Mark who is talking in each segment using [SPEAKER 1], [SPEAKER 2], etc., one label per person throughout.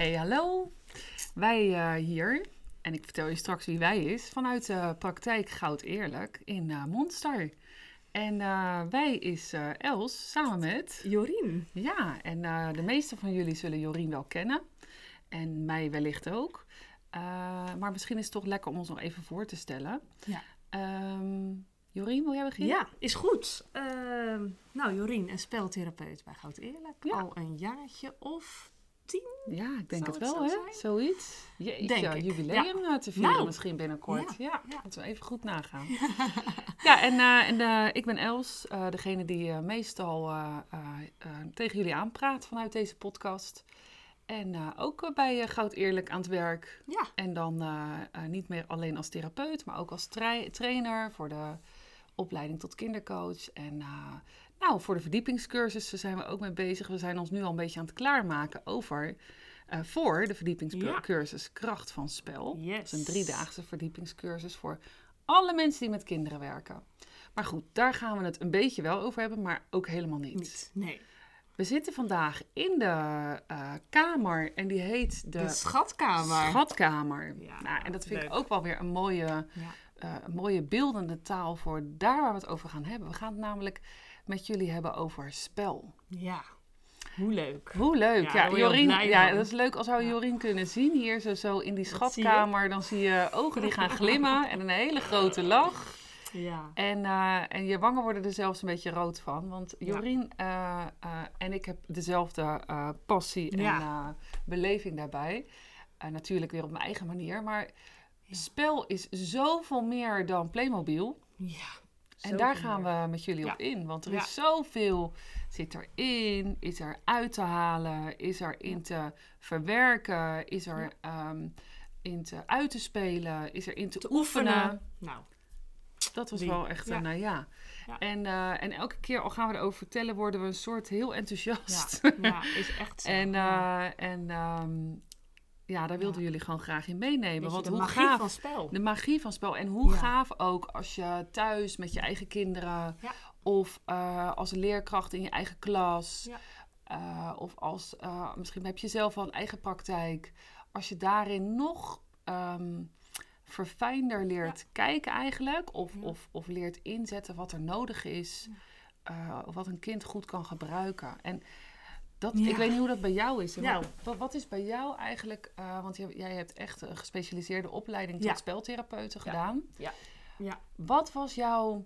[SPEAKER 1] Hey, hallo. Wij eh, hier, en ik vertel je straks wie wij is, vanuit de praktijk Goud Eerlijk in eh, Monster. En eh, wij is Els samen met.
[SPEAKER 2] Jorien.
[SPEAKER 1] Ja, en de meeste van jullie zullen Jorien wel kennen. En mij wellicht ook. Maar misschien is het toch lekker om ons nog even voor te stellen.
[SPEAKER 2] Ja.
[SPEAKER 1] Ehm, Jorien, wil jij beginnen?
[SPEAKER 2] Ja, is goed. Ehm, nou, Jorien, een speltherapeut bij Goud Eerlijk.
[SPEAKER 1] Ja.
[SPEAKER 2] Al een jaartje of tien.
[SPEAKER 1] Ja, ik denk het
[SPEAKER 2] het
[SPEAKER 1] wel, hè?
[SPEAKER 2] zijn?
[SPEAKER 1] Zoiets. Jeetje,
[SPEAKER 2] Denk ik,
[SPEAKER 1] jubileum eh, te vieren
[SPEAKER 2] Nou,
[SPEAKER 1] misschien binnenkort. Ja,
[SPEAKER 2] ja, ja.
[SPEAKER 1] moeten we even goed nagaan. ja, en, eh, en eh, ik ben Els, degene die meestal tegen jullie aanpraat vanuit deze podcast. En ook bij Goud Eerlijk aan het werk.
[SPEAKER 2] Ja.
[SPEAKER 1] En dan niet meer alleen als therapeut, maar ook als trai- trainer voor de opleiding tot kindercoach. En nou, voor de verdiepingscursussen zijn we ook mee bezig. We zijn ons nu al een beetje aan het klaarmaken over eh, voor de verdiepingscursus Kracht van Spel.
[SPEAKER 2] Yes.
[SPEAKER 1] Dat is een driedaagse verdiepingscursus voor alle mensen die met kinderen werken. Maar goed, daar gaan we het een beetje wel over hebben, maar ook helemaal niet.
[SPEAKER 2] Niet. Nee.
[SPEAKER 1] We zitten vandaag in de eh, kamer en die heet de,
[SPEAKER 2] De, schatkamer.
[SPEAKER 1] Schatkamer.
[SPEAKER 2] Ja,
[SPEAKER 1] nou, en dat vind ik ook wel weer een mooie,
[SPEAKER 2] Ja.
[SPEAKER 1] eh, een mooie beeldende taal voor daar waar we het over gaan hebben. We gaan het namelijk met jullie hebben over spel.
[SPEAKER 2] ja. Hoe leuk.
[SPEAKER 1] Hoe leuk.
[SPEAKER 2] Ja,
[SPEAKER 1] Ja, Jorien, ja, dat is leuk als we
[SPEAKER 2] Ja.
[SPEAKER 1] Jorien kunnen zien hier zo, zo in die schatkamer. Dan zie je ogen die gaan glimmen en een hele grote lach.
[SPEAKER 2] Ja.
[SPEAKER 1] En, eh, en je wangen worden er zelfs een beetje rood van. Want Jorien eh, eh, en ik heb dezelfde passie en beleving daarbij. Natuurlijk weer op mijn eigen manier. Maar spel is zoveel meer dan Playmobil.
[SPEAKER 2] Ja.
[SPEAKER 1] En daar gaan we met jullie
[SPEAKER 2] Ja.
[SPEAKER 1] op in. Want er is zoveel zit erin, is er uit te halen, is er in te verwerken, is er ehm, in te uit te spelen, is er in te,
[SPEAKER 2] Te
[SPEAKER 1] oefenen.
[SPEAKER 2] oefenen. Nou,
[SPEAKER 1] Dat was
[SPEAKER 2] Die,
[SPEAKER 1] wel echt
[SPEAKER 2] ja.
[SPEAKER 1] een, eh, ja.
[SPEAKER 2] Ja.
[SPEAKER 1] En, eh, en elke keer al gaan we erover vertellen, worden we een soort heel enthousiast.
[SPEAKER 2] ja. ja, is echt zo.
[SPEAKER 1] en eh, en ehm, ja, daar wilden
[SPEAKER 2] Ja.
[SPEAKER 1] jullie gewoon graag in meenemen.
[SPEAKER 2] Je,
[SPEAKER 1] Want
[SPEAKER 2] de
[SPEAKER 1] hoe
[SPEAKER 2] magie
[SPEAKER 1] gaaf,
[SPEAKER 2] van spel.
[SPEAKER 1] de magie van spel. En hoe
[SPEAKER 2] Ja.
[SPEAKER 1] gaaf ook als je thuis met je eigen kinderen...
[SPEAKER 2] Ja.
[SPEAKER 1] of eh, als leerkracht in je eigen klas... Eh, of als, eh, misschien heb je zelf al een eigen praktijk... als je daarin nog ehm, verfijnder leert kijken eigenlijk... Of, of, of leert inzetten wat er nodig is... of wat een kind goed kan gebruiken. En dat,
[SPEAKER 2] Ja.
[SPEAKER 1] ik weet niet hoe dat bij jou is.
[SPEAKER 2] Nou.
[SPEAKER 1] Wat, wat, is bij jou eigenlijk... eh, want jij, jij hebt echt een gespecialiseerde opleiding tot speltherapeuten gedaan.
[SPEAKER 2] Ja. Ja.
[SPEAKER 1] Wat was jouw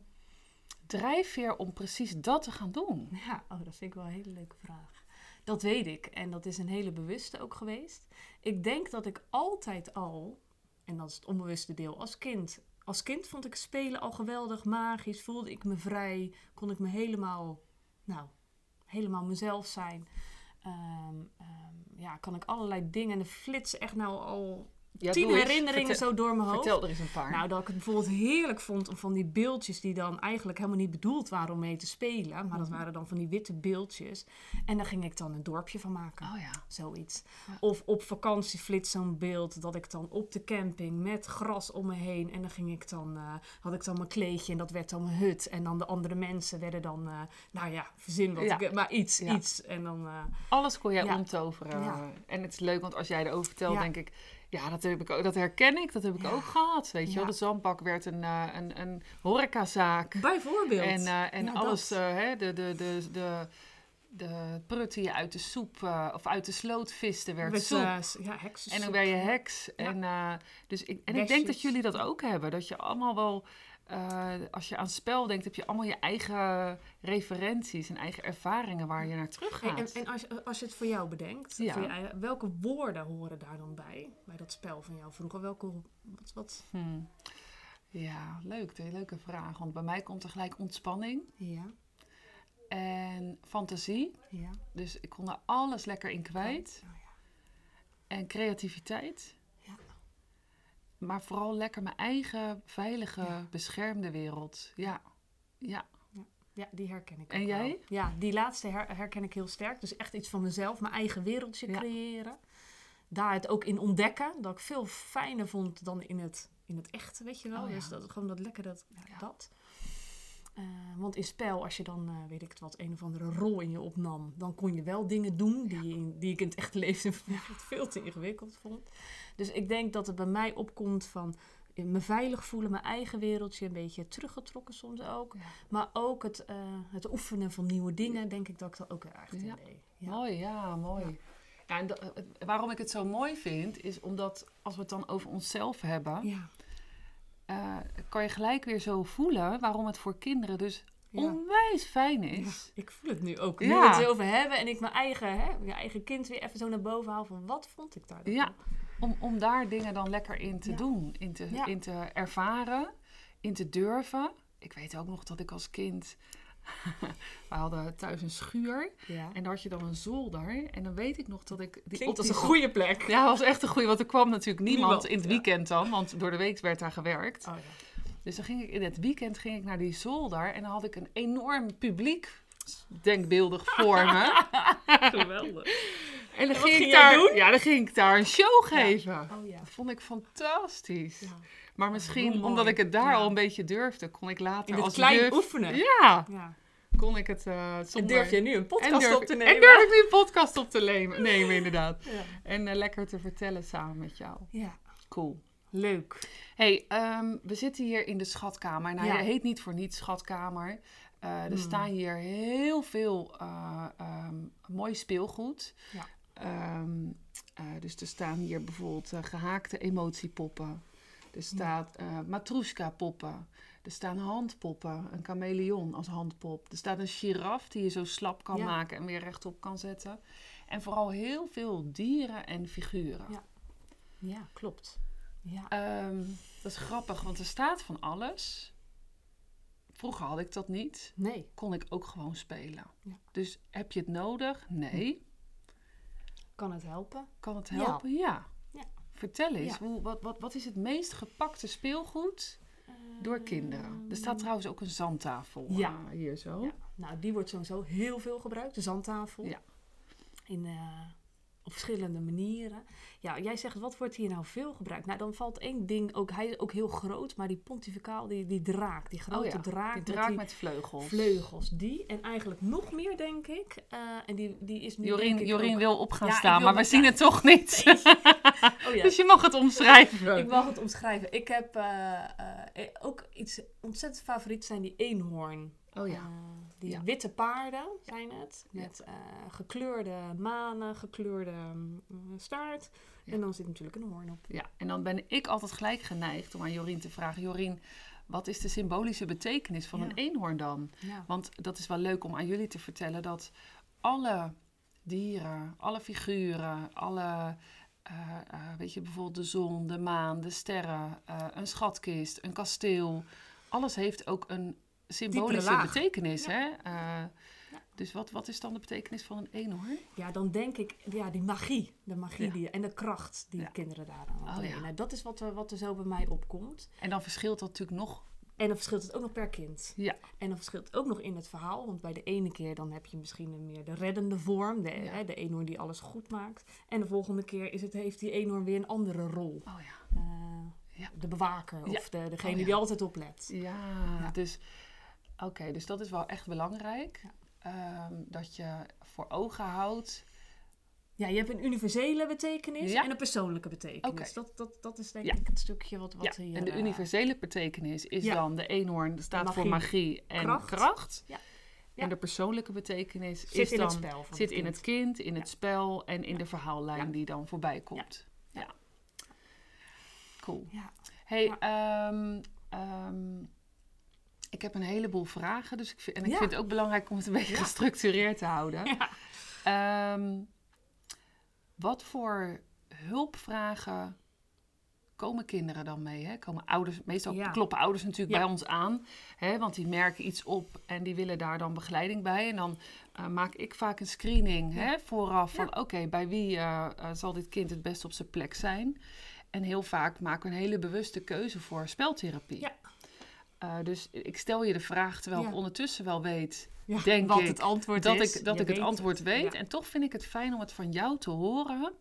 [SPEAKER 1] drijfveer om precies dat te gaan doen?
[SPEAKER 2] Ja, oh, dat vind ik wel een hele leuke vraag. Dat weet ik. En dat is een hele bewuste ook geweest. Ik denk dat ik altijd al, en dat is het onbewuste deel, als kind. Als kind vond ik spelen al geweldig, magisch. Voelde ik me vrij. Kon ik me helemaal, nou, helemaal mezelf zijn. Ehm, ehm, ja, kan ik allerlei dingen. En flits echt nou al
[SPEAKER 1] Ja,
[SPEAKER 2] tien herinneringen
[SPEAKER 1] Vertel-
[SPEAKER 2] zo door mijn hoofd.
[SPEAKER 1] Vertel er eens een paar.
[SPEAKER 2] Nou, dat ik het bijvoorbeeld heerlijk vond om van die beeldjes die dan eigenlijk helemaal niet bedoeld waren om mee te spelen. Maar dat
[SPEAKER 1] Mhm.
[SPEAKER 2] waren dan van die witte beeldjes. En daar ging ik dan een dorpje van maken.
[SPEAKER 1] oh ja.
[SPEAKER 2] Zoiets.
[SPEAKER 1] Ja.
[SPEAKER 2] Of op vakantie flits zo'n beeld dat ik dan op de camping met gras om me heen. En dan ging ik dan, eh, had ik dan mijn kleedje en dat werd dan mijn hut. En dan de andere mensen werden dan, eh, nou ja, verzin wat
[SPEAKER 1] Ja.
[SPEAKER 2] ik, maar iets, iets. En dan, eh,
[SPEAKER 1] Alles kon jij omtoveren. En het is leuk, want als jij erover vertelt, denk ik... Ja, dat, heb ik ook, dat herken ik. Dat heb ik
[SPEAKER 2] Ja.
[SPEAKER 1] ook gehad. Weet je wel, de zandbak werd een, eh, een, een horecazaak.
[SPEAKER 2] bijvoorbeeld.
[SPEAKER 1] En, eh, en alles,
[SPEAKER 2] dat.
[SPEAKER 1] eh, hè, de, de, de, de, de prut die je uit de soep of uit de sloot viste, werd
[SPEAKER 2] Met,
[SPEAKER 1] soep.
[SPEAKER 2] ja, heksen.
[SPEAKER 1] En dan ben je heks.
[SPEAKER 2] Ja.
[SPEAKER 1] En, dus ik, en ik denk dat jullie dat ook hebben. Dat je allemaal wel, eh, als je aan spel denkt, heb je allemaal je eigen referenties en eigen ervaringen waar je naar terug
[SPEAKER 2] Hey,
[SPEAKER 1] gaat.
[SPEAKER 2] en en als, je- als je het voor jou bedenkt,
[SPEAKER 1] Ja.
[SPEAKER 2] voor je eigen- welke woorden horen daar dan bij? Bij dat spel van jou vroeger? Welke, wat, wat?
[SPEAKER 1] Hmm. Ja, leuk. Een leuke vraag. Want bij mij komt er gelijk ontspanning
[SPEAKER 2] Ja,
[SPEAKER 1] en fantasie.
[SPEAKER 2] ja.
[SPEAKER 1] Dus ik kon er alles lekker in kwijt.
[SPEAKER 2] Oh, ja.
[SPEAKER 1] En creativiteit. Maar vooral lekker mijn eigen veilige,
[SPEAKER 2] Ja.
[SPEAKER 1] beschermde wereld. Ja, ja.
[SPEAKER 2] Ja, die herken ik
[SPEAKER 1] En
[SPEAKER 2] ook
[SPEAKER 1] jij?
[SPEAKER 2] wel. Ja, die laatste her- herken ik heel sterk. Dus echt iets van mezelf, mijn eigen wereldje
[SPEAKER 1] Ja.
[SPEAKER 2] creëren. Daar het ook in ontdekken. Dat ik veel fijner vond dan in het, in het echte, weet je wel.
[SPEAKER 1] Oh, ja.
[SPEAKER 2] Dus dat, gewoon dat lekker, dat,
[SPEAKER 1] Ja.
[SPEAKER 2] dat. Eh, want in spel, als je dan, eh, weet ik het wat, een of andere rol in je opnam, dan kon je wel dingen doen die, die ik in het echte leven veel te ingewikkeld vond. Dus ik denk dat het bij mij opkomt van eh, me veilig voelen, mijn eigen wereldje, een beetje teruggetrokken soms ook.
[SPEAKER 1] Ja.
[SPEAKER 2] Maar ook het, het oefenen van nieuwe dingen, denk ik dat ik dat ook erg in
[SPEAKER 1] Ja.
[SPEAKER 2] deed. Ja.
[SPEAKER 1] Mooi, ja, mooi. Ja. en waarom ik het zo mooi vind, is omdat als we het dan over onszelf hebben, Eh, kan je gelijk weer zo voelen waarom het voor kinderen dus
[SPEAKER 2] Ja.
[SPEAKER 1] onwijs fijn
[SPEAKER 2] Ja,
[SPEAKER 1] is.
[SPEAKER 2] ik voel het nu ook. Nu
[SPEAKER 1] Ja.
[SPEAKER 2] we het erover hebben en ik mijn eigen, hè, mijn eigen kind weer even zo naar boven haal van wat vond ik daar dan
[SPEAKER 1] Ja. Om, om daar dingen dan lekker in te doen, in te, in te ervaren, in te durven. Ik weet ook nog dat ik als kind. We hadden thuis een schuur
[SPEAKER 2] Ja.
[SPEAKER 1] en daar had je dan een zolder. En dan weet ik nog dat ik. Die,
[SPEAKER 2] Klinkt als een goede plek.
[SPEAKER 1] Ja, dat was echt een goede, want er kwam natuurlijk niemand,
[SPEAKER 2] Niemand,
[SPEAKER 1] in het
[SPEAKER 2] ja.
[SPEAKER 1] weekend dan, want door de week werd daar gewerkt.
[SPEAKER 2] Oh, ja.
[SPEAKER 1] Dus dan ging ik in het weekend ging ik naar die zolder en dan had ik een enorm publiek denkbeeldig voor me.
[SPEAKER 2] Geweldig.
[SPEAKER 1] En dan ging,
[SPEAKER 2] ging
[SPEAKER 1] ik daar,
[SPEAKER 2] doen?
[SPEAKER 1] ja, dan ging ik daar een show geven.
[SPEAKER 2] Oh ja.
[SPEAKER 1] Dat vond ik fantastisch. Maar
[SPEAKER 2] hoe
[SPEAKER 1] misschien
[SPEAKER 2] mooi.
[SPEAKER 1] omdat ik het daar
[SPEAKER 2] Ja.
[SPEAKER 1] al een beetje durfde, kon ik later
[SPEAKER 2] In
[SPEAKER 1] als
[SPEAKER 2] klein
[SPEAKER 1] juf...
[SPEAKER 2] oefenen.
[SPEAKER 1] Ja,
[SPEAKER 2] Ja.
[SPEAKER 1] kon ik het
[SPEAKER 2] En
[SPEAKER 1] zonder...
[SPEAKER 2] durf je nu een
[SPEAKER 1] en
[SPEAKER 2] podcast
[SPEAKER 1] durf,
[SPEAKER 2] op te
[SPEAKER 1] en
[SPEAKER 2] nemen?
[SPEAKER 1] durf ik nu een podcast op te nemen, nemen inderdaad.
[SPEAKER 2] Ja.
[SPEAKER 1] En eh, lekker te vertellen samen met jou.
[SPEAKER 2] ja.
[SPEAKER 1] Cool.
[SPEAKER 2] Leuk.
[SPEAKER 1] hey, ehm, we zitten hier in de schatkamer. Nou,
[SPEAKER 2] Ja.
[SPEAKER 1] hij heet niet voor niets schatkamer. Eh, er
[SPEAKER 2] Hmm.
[SPEAKER 1] staan hier heel veel ehm, mooi speelgoed.
[SPEAKER 2] Ja.
[SPEAKER 1] Ehm, eh, dus er staan hier bijvoorbeeld eh, gehaakte emotiepoppen. Er staat eh matroeska poppen. Er staan handpoppen, een chameleon als handpop. Er staat een giraf die je zo slap kan
[SPEAKER 2] Ja.
[SPEAKER 1] maken en weer rechtop kan zetten. En vooral heel veel dieren en figuren.
[SPEAKER 2] Ja. Ja, klopt. Ja.
[SPEAKER 1] Ehm, dat is grappig, want er staat van alles. Vroeger had ik dat niet.
[SPEAKER 2] Nee.
[SPEAKER 1] Kon ik ook gewoon spelen.
[SPEAKER 2] Ja.
[SPEAKER 1] Dus heb je het nodig? Nee.
[SPEAKER 2] Kan het helpen?
[SPEAKER 1] Kan het helpen? Ja.
[SPEAKER 2] Ja.
[SPEAKER 1] Vertel eens,
[SPEAKER 2] Ja.
[SPEAKER 1] hoe, wat, wat, wat is het meest gepakte speelgoed door kinderen? Er staat trouwens ook een zandtafel
[SPEAKER 2] Ja.
[SPEAKER 1] eh, hier zo.
[SPEAKER 2] Ja. Nou, die wordt sowieso heel veel gebruikt, de zandtafel.
[SPEAKER 1] Ja.
[SPEAKER 2] In, eh, op verschillende manieren. Ja, jij zegt, wat wordt hier nou veel gebruikt? Nou, dan valt één ding, ook, hij is ook heel groot, maar die pontificaal, die, die draak, die grote
[SPEAKER 1] Oh ja,
[SPEAKER 2] draak,
[SPEAKER 1] Die
[SPEAKER 2] met
[SPEAKER 1] draak
[SPEAKER 2] die
[SPEAKER 1] met vleugels.
[SPEAKER 2] vleugels, die en eigenlijk nog meer, denk ik. Eh, en die, die is nu,
[SPEAKER 1] Jorien,
[SPEAKER 2] ik,
[SPEAKER 1] Jorien
[SPEAKER 2] ook-
[SPEAKER 1] wil op gaan
[SPEAKER 2] Ja,
[SPEAKER 1] staan, maar we zien het toch niet.
[SPEAKER 2] Oh ja,
[SPEAKER 1] dus je mag het omschrijven.
[SPEAKER 2] Ik mag het omschrijven. Ik heb eh, eh, ook iets ontzettend favoriet zijn die eenhoorn.
[SPEAKER 1] Oh ja.
[SPEAKER 2] Eh, die
[SPEAKER 1] Ja.
[SPEAKER 2] witte paarden zijn het.
[SPEAKER 1] Ja.
[SPEAKER 2] Met eh, gekleurde manen, gekleurde mm, staart.
[SPEAKER 1] Ja.
[SPEAKER 2] En dan zit natuurlijk een hoorn op.
[SPEAKER 1] Ja, en dan ben ik altijd gelijk geneigd om aan Jorien te vragen: Jorien, wat is de symbolische betekenis van een eenhoorn dan? Want dat is wel leuk om aan jullie te vertellen dat alle dieren, alle figuren, alle, eh, weet je, bijvoorbeeld de zon, de maan, de sterren, een schatkist, een kasteel, alles heeft ook een symbolische betekenis. Hè? Eh, Dus wat, wat is dan de betekenis van een eenhoorn?
[SPEAKER 2] ja, dan denk ik, ja, die magie. De magie
[SPEAKER 1] Ja.
[SPEAKER 2] die, en de kracht die
[SPEAKER 1] Ja.
[SPEAKER 2] kinderen daar aan
[SPEAKER 1] Oh, ja.
[SPEAKER 2] Dat is wat er, wat er zo bij mij opkomt.
[SPEAKER 1] En dan verschilt dat natuurlijk nog.
[SPEAKER 2] En dan verschilt het ook nog per kind.
[SPEAKER 1] Ja,
[SPEAKER 2] En dan verschilt het ook nog in het verhaal. Want bij de ene keer dan heb je misschien een meer de reddende vorm. De, hè, de eenhoorn die alles goed maakt. En de volgende keer is het, heeft die eenhoorn weer een andere rol.
[SPEAKER 1] oh ja.
[SPEAKER 2] Eh. De bewaker of de, degene
[SPEAKER 1] Oh,
[SPEAKER 2] die altijd oplet.
[SPEAKER 1] Ja. dus oké, dus dat is wel echt belangrijk. Ehm, dat je voor ogen houdt.
[SPEAKER 2] Ja, je hebt een universele betekenis
[SPEAKER 1] Ja.
[SPEAKER 2] en een persoonlijke betekenis.
[SPEAKER 1] Oké.
[SPEAKER 2] Dat, dat, dat is denk
[SPEAKER 1] Ja.
[SPEAKER 2] ik het stukje wat, wat
[SPEAKER 1] ja,
[SPEAKER 2] hier...
[SPEAKER 1] en de
[SPEAKER 2] eh,
[SPEAKER 1] universele betekenis is dan de eenhoorn staat voor
[SPEAKER 2] Magie.
[SPEAKER 1] en kracht.
[SPEAKER 2] Kracht.
[SPEAKER 1] En de persoonlijke betekenis
[SPEAKER 2] zit
[SPEAKER 1] is
[SPEAKER 2] in
[SPEAKER 1] dan
[SPEAKER 2] het spel van
[SPEAKER 1] zit
[SPEAKER 2] het
[SPEAKER 1] in het kind, in het spel en in de verhaallijn die dan voorbij komt. Ja.
[SPEAKER 2] Ja.
[SPEAKER 1] Cool.
[SPEAKER 2] Ja.
[SPEAKER 1] Hey, ehm, ehm, ik heb een heleboel vragen, dus ik vind, en ik
[SPEAKER 2] Ja.
[SPEAKER 1] vind het ook belangrijk om het een beetje
[SPEAKER 2] Ja.
[SPEAKER 1] gestructureerd te houden.
[SPEAKER 2] Ja.
[SPEAKER 1] Ehm, wat voor hulpvragen komen kinderen dan mee? Hè? Komen ouders, meestal kloppen ouders natuurlijk bij ons aan, hè? want die merken iets op en die willen daar dan begeleiding bij. En dan eh, maak ik vaak een screening hè, vooraf van oké, bij wie eh, eh, zal dit kind het best op zijn plek zijn? En heel vaak maken we een hele bewuste keuze voor speltherapie.
[SPEAKER 2] Ja.
[SPEAKER 1] Eh, dus ik stel je de vraag, terwijl
[SPEAKER 2] Ja.
[SPEAKER 1] ik ondertussen wel weet
[SPEAKER 2] Ja,
[SPEAKER 1] Denk
[SPEAKER 2] wat
[SPEAKER 1] ik
[SPEAKER 2] het antwoord
[SPEAKER 1] dat
[SPEAKER 2] is.
[SPEAKER 1] ik, dat
[SPEAKER 2] Je
[SPEAKER 1] ik het antwoord weet.
[SPEAKER 2] Ja.
[SPEAKER 1] En toch vind ik het fijn om het van jou te horen.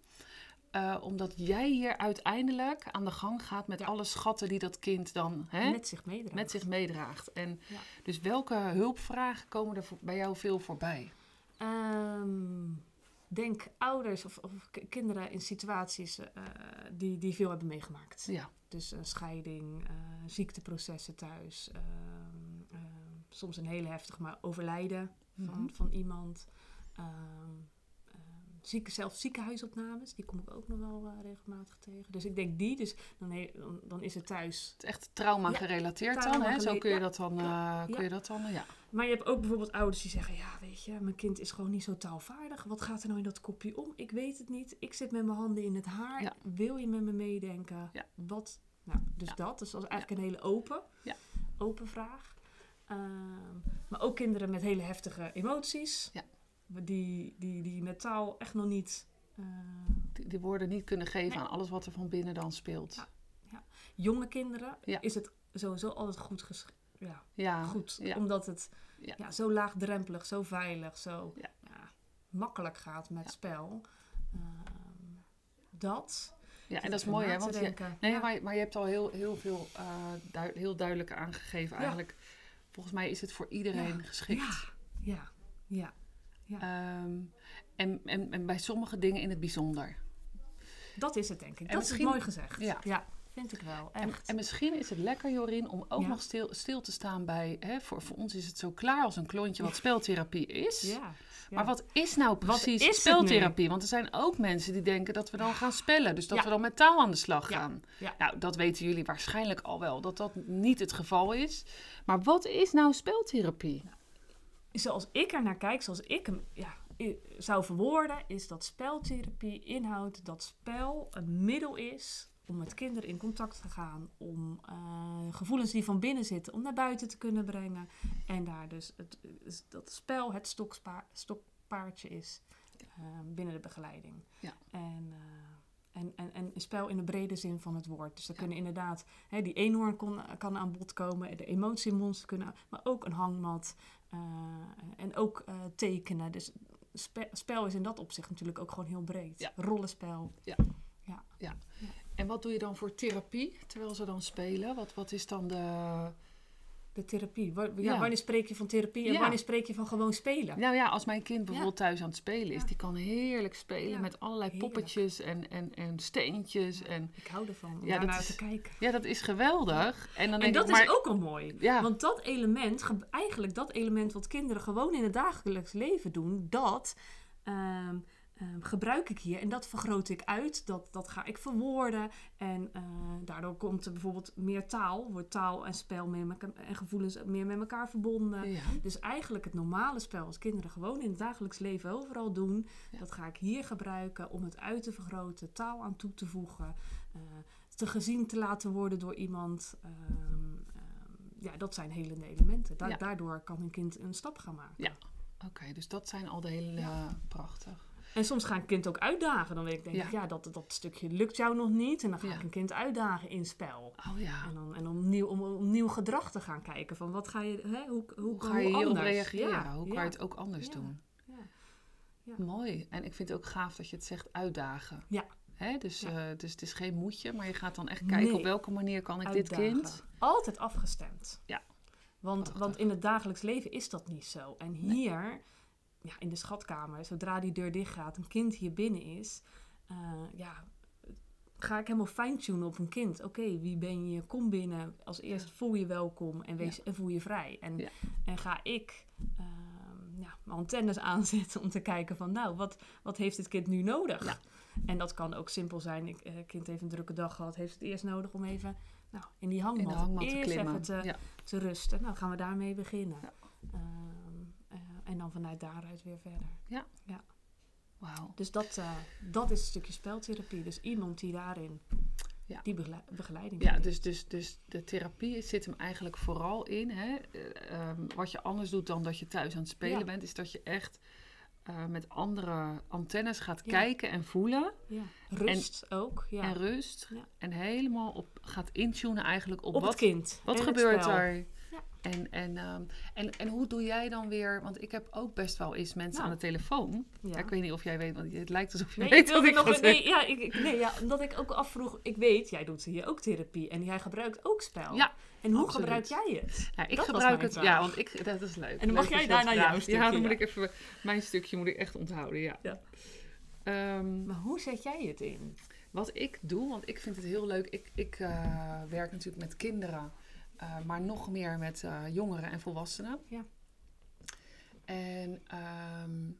[SPEAKER 1] eh, omdat jij hier uiteindelijk aan de gang gaat met alle schatten die dat kind dan hè,
[SPEAKER 2] Met zich meedraagt.
[SPEAKER 1] met zich meedraagt. En dus welke hulpvragen komen er voor- bij jou veel voorbij?
[SPEAKER 2] Ehm, denk ouders of, of kinderen in situaties eh, die, die veel hebben meegemaakt.
[SPEAKER 1] Ja,
[SPEAKER 2] Dus een scheiding, eh, ziekteprocessen thuis. ehm, ehm, soms een hele heftig, maar overlijden van,
[SPEAKER 1] Mhm.
[SPEAKER 2] van iemand. Ehm, zieke, zelfs ziekenhuisopnames, die kom ik ook nog wel eh, regelmatig tegen. Dus ik denk die, dus dan, he- dan, dan is het thuis.
[SPEAKER 1] het is echt trauma
[SPEAKER 2] Ja,
[SPEAKER 1] gerelateerd dan, hè? Zo kun je
[SPEAKER 2] ja,
[SPEAKER 1] dat dan, eh,
[SPEAKER 2] ja,
[SPEAKER 1] kun je dat dan, eh, ja.
[SPEAKER 2] Maar je hebt ook bijvoorbeeld ouders die zeggen, ja weet je, mijn kind is gewoon niet zo taalvaardig. Wat gaat er nou in dat kopje om? Ik weet het niet. Ik zit met mijn handen in het haar. Wil je met me meedenken?
[SPEAKER 1] Ja.
[SPEAKER 2] Wat? Nou, dus dat. Dus dat is eigenlijk een hele open,
[SPEAKER 1] Ja.
[SPEAKER 2] open vraag. Ehm, maar ook kinderen met hele heftige emoties.
[SPEAKER 1] Ja.
[SPEAKER 2] Die, die, die met taal echt nog niet... eh,
[SPEAKER 1] Die, die woorden niet kunnen geven
[SPEAKER 2] Nee.
[SPEAKER 1] aan alles wat er van binnen dan speelt.
[SPEAKER 2] Ja. jonge kinderen
[SPEAKER 1] Ja.
[SPEAKER 2] is het sowieso altijd goed ges- ja,
[SPEAKER 1] Ja,
[SPEAKER 2] goed.
[SPEAKER 1] ja.
[SPEAKER 2] Omdat het
[SPEAKER 1] Ja.
[SPEAKER 2] ja. zo laagdrempelig, zo veilig, zo
[SPEAKER 1] Ja.
[SPEAKER 2] ja, makkelijk gaat met
[SPEAKER 1] Ja.
[SPEAKER 2] spel. Ehm, dat.
[SPEAKER 1] Ja, en dat is mooi, hè? Want je, nee,
[SPEAKER 2] Ja.
[SPEAKER 1] maar, maar je hebt al heel, heel veel eh, heel duidelijk aangegeven.
[SPEAKER 2] Ja.
[SPEAKER 1] Eigenlijk, volgens mij is het voor iedereen
[SPEAKER 2] Ja.
[SPEAKER 1] geschikt.
[SPEAKER 2] Ja, ja, ja.
[SPEAKER 1] Ehm, en, en, en bij sommige dingen in het bijzonder.
[SPEAKER 2] dat is het denk ik.
[SPEAKER 1] en
[SPEAKER 2] dat is mooi gezegd.
[SPEAKER 1] Ja.
[SPEAKER 2] vind ik wel.
[SPEAKER 1] En,
[SPEAKER 2] Echt.
[SPEAKER 1] en misschien is het lekker, Jorien, om ook
[SPEAKER 2] Ja.
[SPEAKER 1] nog stil, stil te staan bij... Hè, voor, voor ons is het zo klaar als een klontje wat speltherapie is.
[SPEAKER 2] ja. ja.
[SPEAKER 1] Maar wat is nou precies
[SPEAKER 2] is
[SPEAKER 1] speltherapie? Want er zijn ook mensen die denken dat we dan gaan spellen. Dus dat
[SPEAKER 2] Ja.
[SPEAKER 1] we dan met taal aan de slag gaan.
[SPEAKER 2] Ja.
[SPEAKER 1] Nou, dat weten jullie waarschijnlijk al wel, dat dat niet het geval is. Maar wat is nou speltherapie?
[SPEAKER 2] Zoals ik er naar kijk, zoals ik hem ja, zou verwoorden, is dat speltherapie inhoudt dat spel een middel is om met kinderen in contact te gaan, om eh, gevoelens die van binnen zitten, om naar buiten te kunnen brengen. En daar dus het, is dat spel het stokspa- stokpaardje is eh, binnen de begeleiding.
[SPEAKER 1] Ja.
[SPEAKER 2] En, eh, en, en, en een spel in de brede zin van het woord. Dus er kunnen inderdaad, hè, die eenhoorn kon, kan aan bod komen, de emotiemonster kunnen, maar ook een hangmat. Eh, en ook eh, tekenen. Dus spe- spel is in dat opzicht natuurlijk ook gewoon heel breed.
[SPEAKER 1] Ja.
[SPEAKER 2] Rollenspel.
[SPEAKER 1] En wat doe je dan voor therapie terwijl ze dan spelen? Wat, wat is dan de...
[SPEAKER 2] De therapie. Wa- ja,
[SPEAKER 1] Ja.
[SPEAKER 2] Wanneer spreek je van therapie en
[SPEAKER 1] Ja.
[SPEAKER 2] wanneer spreek je van gewoon spelen?
[SPEAKER 1] Nou ja, als mijn kind bijvoorbeeld thuis aan het spelen is, die kan heerlijk spelen met allerlei
[SPEAKER 2] heerlijk.
[SPEAKER 1] poppetjes en, en, en steentjes. En
[SPEAKER 2] Ik hou ervan om
[SPEAKER 1] Ja, is-
[SPEAKER 2] te kijken.
[SPEAKER 1] ja, dat is geweldig. En dan
[SPEAKER 2] En
[SPEAKER 1] denk
[SPEAKER 2] dat
[SPEAKER 1] ik, maar,
[SPEAKER 2] is ook al mooi.
[SPEAKER 1] Ja.
[SPEAKER 2] Want dat element, ge- eigenlijk dat element wat kinderen gewoon in het dagelijks leven doen, dat ehm, ehm, gebruik ik hier en dat vergroot ik uit. Dat, dat ga ik verwoorden. En eh, daardoor komt er bijvoorbeeld meer taal, wordt taal en spel meer met, elkaar- en gevoelens meer met elkaar verbonden.
[SPEAKER 1] Ja.
[SPEAKER 2] Dus eigenlijk het normale spel als kinderen gewoon in het dagelijks leven overal doen,
[SPEAKER 1] Ja.
[SPEAKER 2] dat ga ik hier gebruiken om het uit te vergroten, taal aan toe te voegen, eh, te gezien te laten worden door iemand. Ehm, ehm, ja, dat zijn helende elementen. Da-
[SPEAKER 1] Ja.
[SPEAKER 2] Daardoor kan een kind een stap gaan maken.
[SPEAKER 1] Ja. Oké, dus dat zijn al de hele
[SPEAKER 2] Ja.
[SPEAKER 1] prachtig.
[SPEAKER 2] En soms ga ik een kind ook uitdagen. Dan weet ik, denk
[SPEAKER 1] Ja.
[SPEAKER 2] ik, ja, dat, dat stukje lukt jou nog niet. En dan ga
[SPEAKER 1] Ja.
[SPEAKER 2] ik een kind uitdagen in spel.
[SPEAKER 1] Oh ja.
[SPEAKER 2] En, dan, en om, nieuw, om, om nieuw gedrag te gaan kijken. Van wat ga je, hè, hoe, hoe,
[SPEAKER 1] Hoe ga je hierop
[SPEAKER 2] anders?
[SPEAKER 1] reageren? Hoe kan je het ook anders doen?
[SPEAKER 2] ja. Ja.
[SPEAKER 1] Mooi. En ik vind het ook gaaf dat je het zegt uitdagen.
[SPEAKER 2] Ja.
[SPEAKER 1] Hè? Dus, eh, dus het is geen moedje, maar je gaat dan echt kijken
[SPEAKER 2] Nee.
[SPEAKER 1] op welke manier kan ik dit kind.
[SPEAKER 2] Altijd afgestemd.
[SPEAKER 1] Ja.
[SPEAKER 2] Want,
[SPEAKER 1] Prachtig.
[SPEAKER 2] want in het dagelijks leven is dat niet zo. En hier, ja, in de schatkamer, zodra die deur dicht gaat, een kind hier binnen is, eh, ja, ga ik helemaal fine-tunen op een kind. Oké, wie ben je? Kom binnen. Als eerst voel je welkom en, wees, en voel je vrij. En,
[SPEAKER 1] Ja.
[SPEAKER 2] en ga ik ehm, ja, mijn antennes aanzetten om te kijken van, nou, wat, wat heeft dit kind nu nodig?
[SPEAKER 1] Ja.
[SPEAKER 2] En dat kan ook simpel zijn. Ik, eh, kind heeft een drukke dag gehad, heeft het eerst nodig om even nou, in die hangmat,
[SPEAKER 1] In hangmat te
[SPEAKER 2] eerst
[SPEAKER 1] klimmen.
[SPEAKER 2] even te, te rusten. Nou, gaan we daarmee beginnen.
[SPEAKER 1] Ja.
[SPEAKER 2] En dan vanuit daaruit weer verder.
[SPEAKER 1] Wauw.
[SPEAKER 2] Dus dat, eh, dat is een stukje speltherapie. Dus iemand die daarin
[SPEAKER 1] Ja.
[SPEAKER 2] die begle- begeleiding
[SPEAKER 1] Ja, dus, dus, dus de therapie zit hem eigenlijk vooral in. Hè? eh, ehm, wat je anders doet dan dat je thuis aan het spelen
[SPEAKER 2] Ja.
[SPEAKER 1] bent, is dat je echt eh, met andere antennes gaat
[SPEAKER 2] Ja.
[SPEAKER 1] kijken en voelen.
[SPEAKER 2] Ja. Rust ook. Ja.
[SPEAKER 1] En rust.
[SPEAKER 2] Ja.
[SPEAKER 1] En helemaal op gaat intunen eigenlijk op,
[SPEAKER 2] Op
[SPEAKER 1] wat,
[SPEAKER 2] het kind.
[SPEAKER 1] wat
[SPEAKER 2] en
[SPEAKER 1] gebeurt er. En, en, ehm, en, en hoe doe jij dan weer, want ik heb ook best wel eens mensen
[SPEAKER 2] Nou.
[SPEAKER 1] aan de telefoon.
[SPEAKER 2] Ja.
[SPEAKER 1] Ja, ik weet niet of jij weet, want het lijkt alsof je
[SPEAKER 2] Nee,
[SPEAKER 1] weet
[SPEAKER 2] ik
[SPEAKER 1] wat ik
[SPEAKER 2] nog nee, ja, ik, nee, ja, omdat ik ook afvroeg, ik weet, jij doet hier ook therapie en jij gebruikt ook spel.
[SPEAKER 1] Ja,
[SPEAKER 2] en hoe
[SPEAKER 1] absoluut.
[SPEAKER 2] gebruik jij het?
[SPEAKER 1] Ja, ik
[SPEAKER 2] Dat
[SPEAKER 1] gebruik het,
[SPEAKER 2] vraag.
[SPEAKER 1] ja, want ik, dat is leuk.
[SPEAKER 2] En dan mag jij daarna jouw stukje,
[SPEAKER 1] Ja, dan moet ik even, mijn stukje moet ik echt onthouden, ja.
[SPEAKER 2] Ja.
[SPEAKER 1] Ehm,
[SPEAKER 2] Maar hoe zet jij het in?
[SPEAKER 1] Wat ik doe, want ik vind het heel leuk. Ik, ik eh, werk natuurlijk met kinderen, maar nog meer met eh, jongeren en volwassenen.
[SPEAKER 2] Ja.
[SPEAKER 1] En ehm,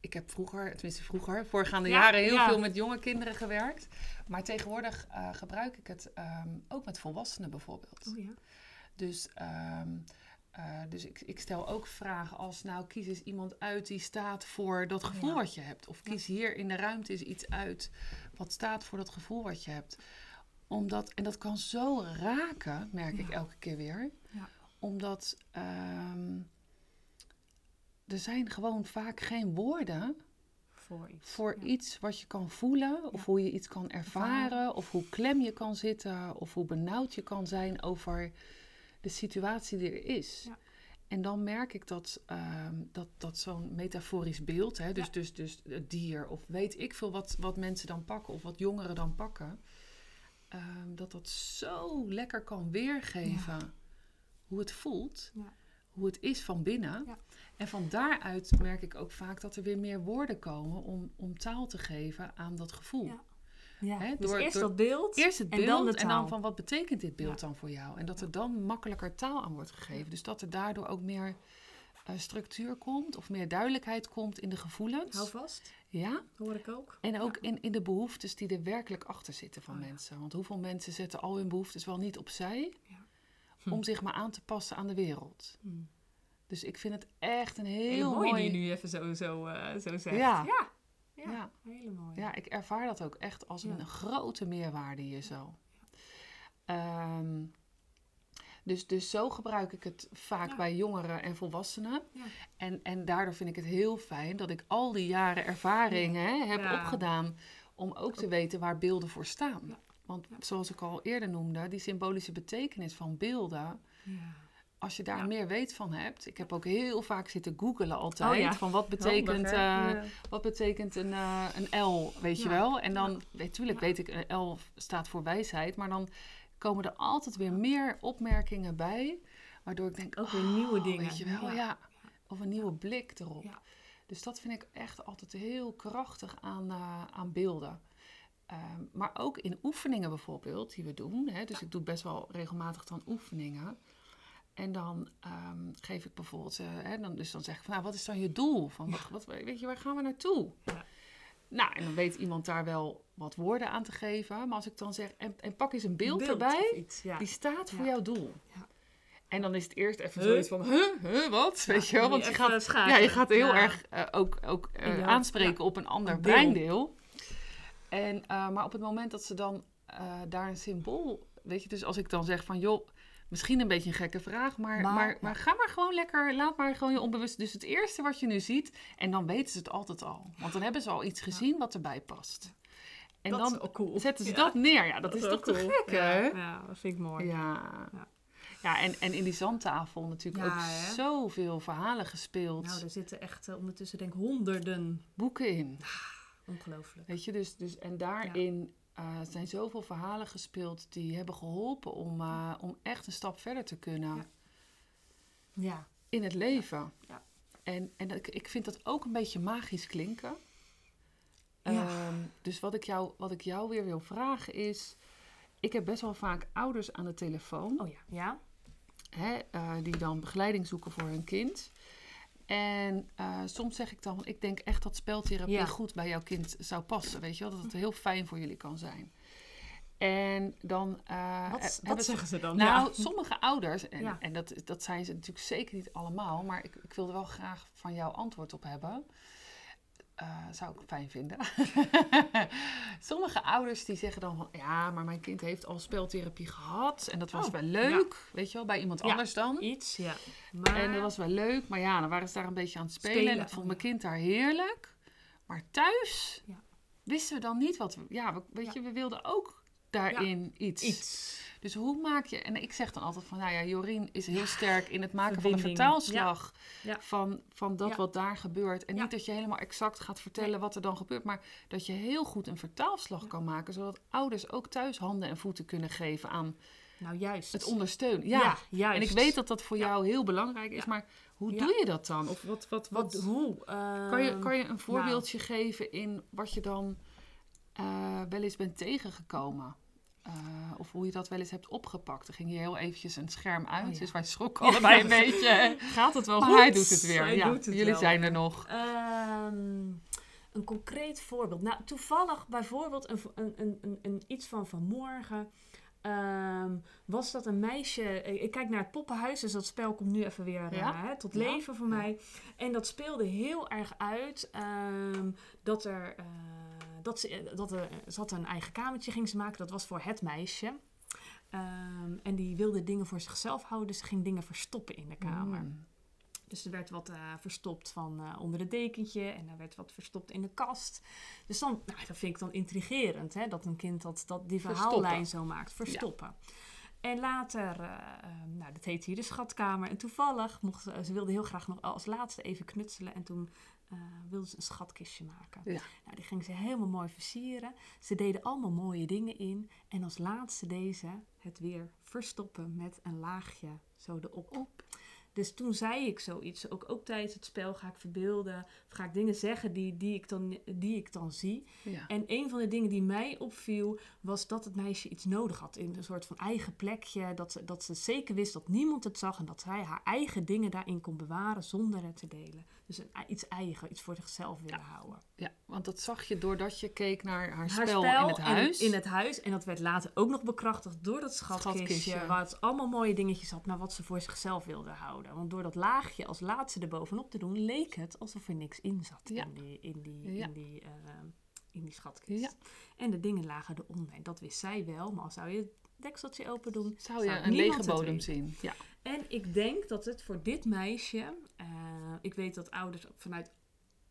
[SPEAKER 1] ik heb vroeger, tenminste vroeger, voorgaande
[SPEAKER 2] Ja,
[SPEAKER 1] jaren heel
[SPEAKER 2] ja.
[SPEAKER 1] veel met jonge kinderen gewerkt. Maar tegenwoordig eh, gebruik ik het ehm, ook met volwassenen bijvoorbeeld.
[SPEAKER 2] Oh ja.
[SPEAKER 1] Dus, ehm, eh, dus ik, ik stel ook vragen als, nou, kies eens iemand uit die staat voor dat gevoel wat je hebt. Of kies hier in de ruimte eens iets uit wat staat voor dat gevoel wat je hebt. Omdat, en dat kan zo raken, merk ik elke keer weer.
[SPEAKER 2] Ja.
[SPEAKER 1] Omdat ehm, er zijn gewoon vaak geen woorden
[SPEAKER 2] Voor iets.
[SPEAKER 1] voor iets wat je kan voelen, of hoe je iets kan ervaren, of hoe klem je kan zitten, of hoe benauwd je kan zijn over de situatie die er is.
[SPEAKER 2] Ja.
[SPEAKER 1] En dan merk ik dat, ehm, dat, dat zo'n metaforisch beeld, hè, dus,
[SPEAKER 2] Ja.
[SPEAKER 1] dus, dus het dier, of weet ik veel wat, wat mensen dan pakken, of wat jongeren dan pakken, ehm, dat dat zo lekker kan weergeven hoe het voelt,
[SPEAKER 2] Ja.
[SPEAKER 1] hoe het is van binnen.
[SPEAKER 2] Ja.
[SPEAKER 1] En van daaruit merk ik ook vaak dat er weer meer woorden komen om, om taal te geven aan dat gevoel.
[SPEAKER 2] Ja. Dus eerst
[SPEAKER 1] door-
[SPEAKER 2] dat beeld
[SPEAKER 1] Eerst het
[SPEAKER 2] en
[SPEAKER 1] beeld
[SPEAKER 2] dan de
[SPEAKER 1] en dan van wat betekent dit beeld
[SPEAKER 2] Ja.
[SPEAKER 1] dan voor jou? En dat er dan makkelijker taal aan wordt gegeven. Dus dat er daardoor ook meer structuur komt of meer duidelijkheid komt in de gevoelens.
[SPEAKER 2] Hou vast,
[SPEAKER 1] Ja,
[SPEAKER 2] hoor ik ook.
[SPEAKER 1] en ook in, in de behoeftes die er werkelijk achter zitten van
[SPEAKER 2] Oh
[SPEAKER 1] mensen. Want hoeveel mensen zetten al hun behoeftes wel niet opzij
[SPEAKER 2] Ja. Hm.
[SPEAKER 1] om zich maar aan te passen aan de wereld.
[SPEAKER 2] Hm.
[SPEAKER 1] Dus ik vind het echt een heel
[SPEAKER 2] Heel mooi
[SPEAKER 1] mooi...
[SPEAKER 2] die je nu even zo, zo, eh, zo zegt.
[SPEAKER 1] Ja.
[SPEAKER 2] Ja. Ja.
[SPEAKER 1] Ja.
[SPEAKER 2] Hele mooi.
[SPEAKER 1] Ja, ik ervaar dat ook echt als een grote meerwaarde hier zo. Ehm, dus, dus zo gebruik ik het vaak
[SPEAKER 2] Ja.
[SPEAKER 1] bij jongeren en volwassenen.
[SPEAKER 2] Ja.
[SPEAKER 1] En, en daardoor vind ik het heel fijn dat ik al die jaren ervaring hè, heb opgedaan om ook te weten waar beelden voor staan. Want zoals ik al eerder noemde, die symbolische betekenis van beelden,
[SPEAKER 2] Ja.
[SPEAKER 1] als je daar
[SPEAKER 2] Ja.
[SPEAKER 1] meer weet van hebt. Ik heb ook heel vaak zitten googelen altijd
[SPEAKER 2] Oh ja.
[SPEAKER 1] van wat betekent,
[SPEAKER 2] Handig,
[SPEAKER 1] eh,
[SPEAKER 2] Ja.
[SPEAKER 1] wat betekent een, eh, een L, weet je wel? En dan, natuurlijk weet ik, een L staat voor wijsheid, maar dan komen er altijd weer meer opmerkingen bij, waardoor ik denk,
[SPEAKER 2] Ook weer
[SPEAKER 1] oh,
[SPEAKER 2] nieuwe dingen.
[SPEAKER 1] Weet je wel, ja.
[SPEAKER 2] Ja.
[SPEAKER 1] Of een nieuwe blik erop.
[SPEAKER 2] Ja.
[SPEAKER 1] Dus dat vind ik echt altijd heel krachtig aan, eh, aan beelden. Ehm, maar ook in oefeningen bijvoorbeeld, die we doen. Hè, dus ik doe best wel regelmatig dan oefeningen. En dan ehm, geef ik bijvoorbeeld, eh, hè, dan, dus dan zeg ik van, nou, wat is dan je doel? Van, wat, wat, weet je, waar gaan we naartoe?
[SPEAKER 2] Ja.
[SPEAKER 1] Nou, en dan weet iemand daar wel wat woorden aan te geven. Maar als ik dan zeg, en, en pak eens een beeld, erbij,
[SPEAKER 2] iets, ja.
[SPEAKER 1] die staat voor
[SPEAKER 2] Ja.
[SPEAKER 1] jouw doel.
[SPEAKER 2] Ja.
[SPEAKER 1] En dan is het eerst even
[SPEAKER 2] Huh?
[SPEAKER 1] zoiets van, huh, huh, wat? Weet je wel? Want je gaat, ja, je gaat heel erg eh, ook, ook eh, aanspreken op een ander
[SPEAKER 2] een
[SPEAKER 1] breindeel. En, eh, maar op het moment dat ze dan daar een symbool... Weet je, dus als ik dan zeg van, joh, misschien een beetje een gekke vraag... maar, maar,
[SPEAKER 2] Maar-
[SPEAKER 1] maar, ga maar gewoon lekker, laat maar gewoon je onbewust... Dus het eerste wat je nu ziet, en dan weten ze het altijd al. Want dan hebben ze al iets gezien wat erbij past. En
[SPEAKER 2] dat
[SPEAKER 1] dan
[SPEAKER 2] is ook cool.
[SPEAKER 1] zetten ze
[SPEAKER 2] Ja.
[SPEAKER 1] dat neer. Ja, dat, is toch te gek, hè?
[SPEAKER 2] Ja, ja, dat vind ik mooi.
[SPEAKER 1] Ja.
[SPEAKER 2] Ja.
[SPEAKER 1] Ja, en, en in die zandtafel natuurlijk
[SPEAKER 2] Ja,
[SPEAKER 1] ook
[SPEAKER 2] hè?
[SPEAKER 1] zoveel verhalen gespeeld.
[SPEAKER 2] Nou, er zitten echt eh, ondertussen denk ik honderden.
[SPEAKER 1] Boeken in.
[SPEAKER 2] Ongelooflijk.
[SPEAKER 1] Weet je, dus, dus en daarin eh, zijn zoveel verhalen gespeeld die hebben geholpen om, eh, om echt een stap verder te kunnen
[SPEAKER 2] Ja. Ja.
[SPEAKER 1] in het leven.
[SPEAKER 2] Ja.
[SPEAKER 1] En, en ik, ik vind dat ook een beetje magisch klinken.
[SPEAKER 2] Ja.
[SPEAKER 1] Ehm, dus wat ik, jou, wat ik jou weer wil vragen is... Ik heb best wel vaak ouders aan de telefoon...
[SPEAKER 2] Oh ja. Ja.
[SPEAKER 1] hè, eh, die dan begeleiding zoeken voor hun kind. En eh, soms zeg ik dan, ik denk echt dat speltherapie
[SPEAKER 2] Ja.
[SPEAKER 1] goed bij jouw kind zou passen. Weet je wel, dat het heel fijn voor jullie kan zijn. En dan eh,
[SPEAKER 2] Wat, zeggen ze dan?
[SPEAKER 1] Nou,
[SPEAKER 2] ja.
[SPEAKER 1] sommige ouders, en,
[SPEAKER 2] Ja.
[SPEAKER 1] en dat, dat zijn ze natuurlijk zeker niet allemaal, maar ik, ik wil er wel graag van jou antwoord op hebben. Eh, zou ik fijn vinden. Sommige ouders die zeggen dan van ja, maar mijn kind heeft al speltherapie gehad en dat was
[SPEAKER 2] Oh,
[SPEAKER 1] wel leuk, weet je wel, bij iemand
[SPEAKER 2] Ja.
[SPEAKER 1] anders dan.
[SPEAKER 2] Iets, ja. Maar...
[SPEAKER 1] En dat was wel leuk, maar ja, dan waren ze daar een beetje aan het spelen.
[SPEAKER 2] Spelen,
[SPEAKER 1] En dat vond mijn kind daar heerlijk. Maar thuis
[SPEAKER 2] Ja.
[SPEAKER 1] wisten we dan niet wat we... Ja, we, weet je, we wilden ook daarin iets.
[SPEAKER 2] Iets.
[SPEAKER 1] Dus hoe maak je... En ik zeg dan altijd van, nou ja, Jorien is heel sterk in het maken van een vertaalslag van, van dat wat daar gebeurt. En niet dat je helemaal exact gaat vertellen wat er dan gebeurt, maar dat je heel goed een vertaalslag kan maken, zodat ouders ook thuis handen en voeten kunnen geven aan
[SPEAKER 2] Nou, juist.
[SPEAKER 1] het ondersteunen. Ja.
[SPEAKER 2] Ja, juist.
[SPEAKER 1] En ik weet dat dat voor
[SPEAKER 2] Ja.
[SPEAKER 1] jou heel belangrijk is,
[SPEAKER 2] Ja.
[SPEAKER 1] maar hoe doe je dat dan? Of wat, wat, wat,
[SPEAKER 2] Wat, hoe?
[SPEAKER 1] kan, je,
[SPEAKER 2] Ehm,
[SPEAKER 1] kan je een voorbeeldje geven in wat je dan eh, wel eens bent tegengekomen? Eh, of hoe je dat wel eens hebt opgepakt. Er ging hier heel eventjes een scherm uit,
[SPEAKER 2] Oh ja.
[SPEAKER 1] dus wij schrokken allebei een beetje.
[SPEAKER 2] Gaat het wel
[SPEAKER 1] Maar
[SPEAKER 2] goed?
[SPEAKER 1] hij doet het weer.
[SPEAKER 2] Hij
[SPEAKER 1] ja,
[SPEAKER 2] het
[SPEAKER 1] jullie
[SPEAKER 2] wel.
[SPEAKER 1] zijn er nog.
[SPEAKER 2] Ehm, een concreet voorbeeld. Nou, toevallig bijvoorbeeld een, een, een, een, iets van vanmorgen. Ehm, was dat een meisje... Ik kijk naar het poppenhuis, dus dat spel komt nu even weer eh, hè, tot
[SPEAKER 1] Ja.
[SPEAKER 2] leven voor mij. En dat speelde heel erg uit ehm, dat er... eh, dat ze, dat er, ze had een eigen kamertje ging ze maken. Dat was voor het meisje. Ehm, en die wilde dingen voor zichzelf houden. Dus ze ging dingen verstoppen in de kamer.
[SPEAKER 1] Mm.
[SPEAKER 2] Dus er werd wat eh, verstopt van eh, onder het dekentje en er werd wat verstopt in de kast. Dus dan, nou, dat vind ik dan intrigerend, hè, dat een kind dat, dat die verhaallijn zo maakt, verstoppen. En later, eh, eh, nou, dat heet hier de schatkamer. En toevallig mocht ze, ze wilde heel graag nog als laatste even knutselen. En toen eh, wilde ze een schatkistje maken.
[SPEAKER 1] Ja.
[SPEAKER 2] Nou, die ging ze helemaal mooi versieren. Ze deden allemaal mooie dingen in. En als laatste deze het weer verstoppen met een laagje zo erop.
[SPEAKER 1] Op.
[SPEAKER 2] Dus toen zei ik zoiets, ook, ook tijdens het spel ga ik verbeelden, of ga ik dingen zeggen die, die, ik dan, die ik dan zie.
[SPEAKER 1] Ja.
[SPEAKER 2] En een van de dingen die mij opviel, was dat het meisje iets nodig had in een soort van eigen plekje. Dat ze, dat ze zeker wist dat niemand het zag en dat zij haar eigen dingen daarin kon bewaren zonder het te delen. Dus een, iets eigen, iets voor zichzelf willen houden.
[SPEAKER 1] ja, want dat zag je doordat je keek naar haar,
[SPEAKER 2] Haar
[SPEAKER 1] spel, in het
[SPEAKER 2] en-
[SPEAKER 1] huis.
[SPEAKER 2] in het huis. En dat werd later ook nog bekrachtigd door dat schatkistje.
[SPEAKER 1] Schatkistje.
[SPEAKER 2] Waar het allemaal mooie dingetjes had, maar wat ze voor zichzelf wilde houden. Want door dat laagje als laatste erbovenop te doen, leek het alsof er niks in zat
[SPEAKER 1] Ja.
[SPEAKER 2] in die, in die,
[SPEAKER 1] Ja.
[SPEAKER 2] in die, eh, in die schatkist.
[SPEAKER 1] Ja.
[SPEAKER 2] En de dingen lagen eronder. En dat wist zij wel, maar als zou je het dekseltje open doen,
[SPEAKER 1] Zou je een lege bodem zien? Ja.
[SPEAKER 2] En ik denk dat het voor dit meisje, eh, ik weet dat ouders vanuit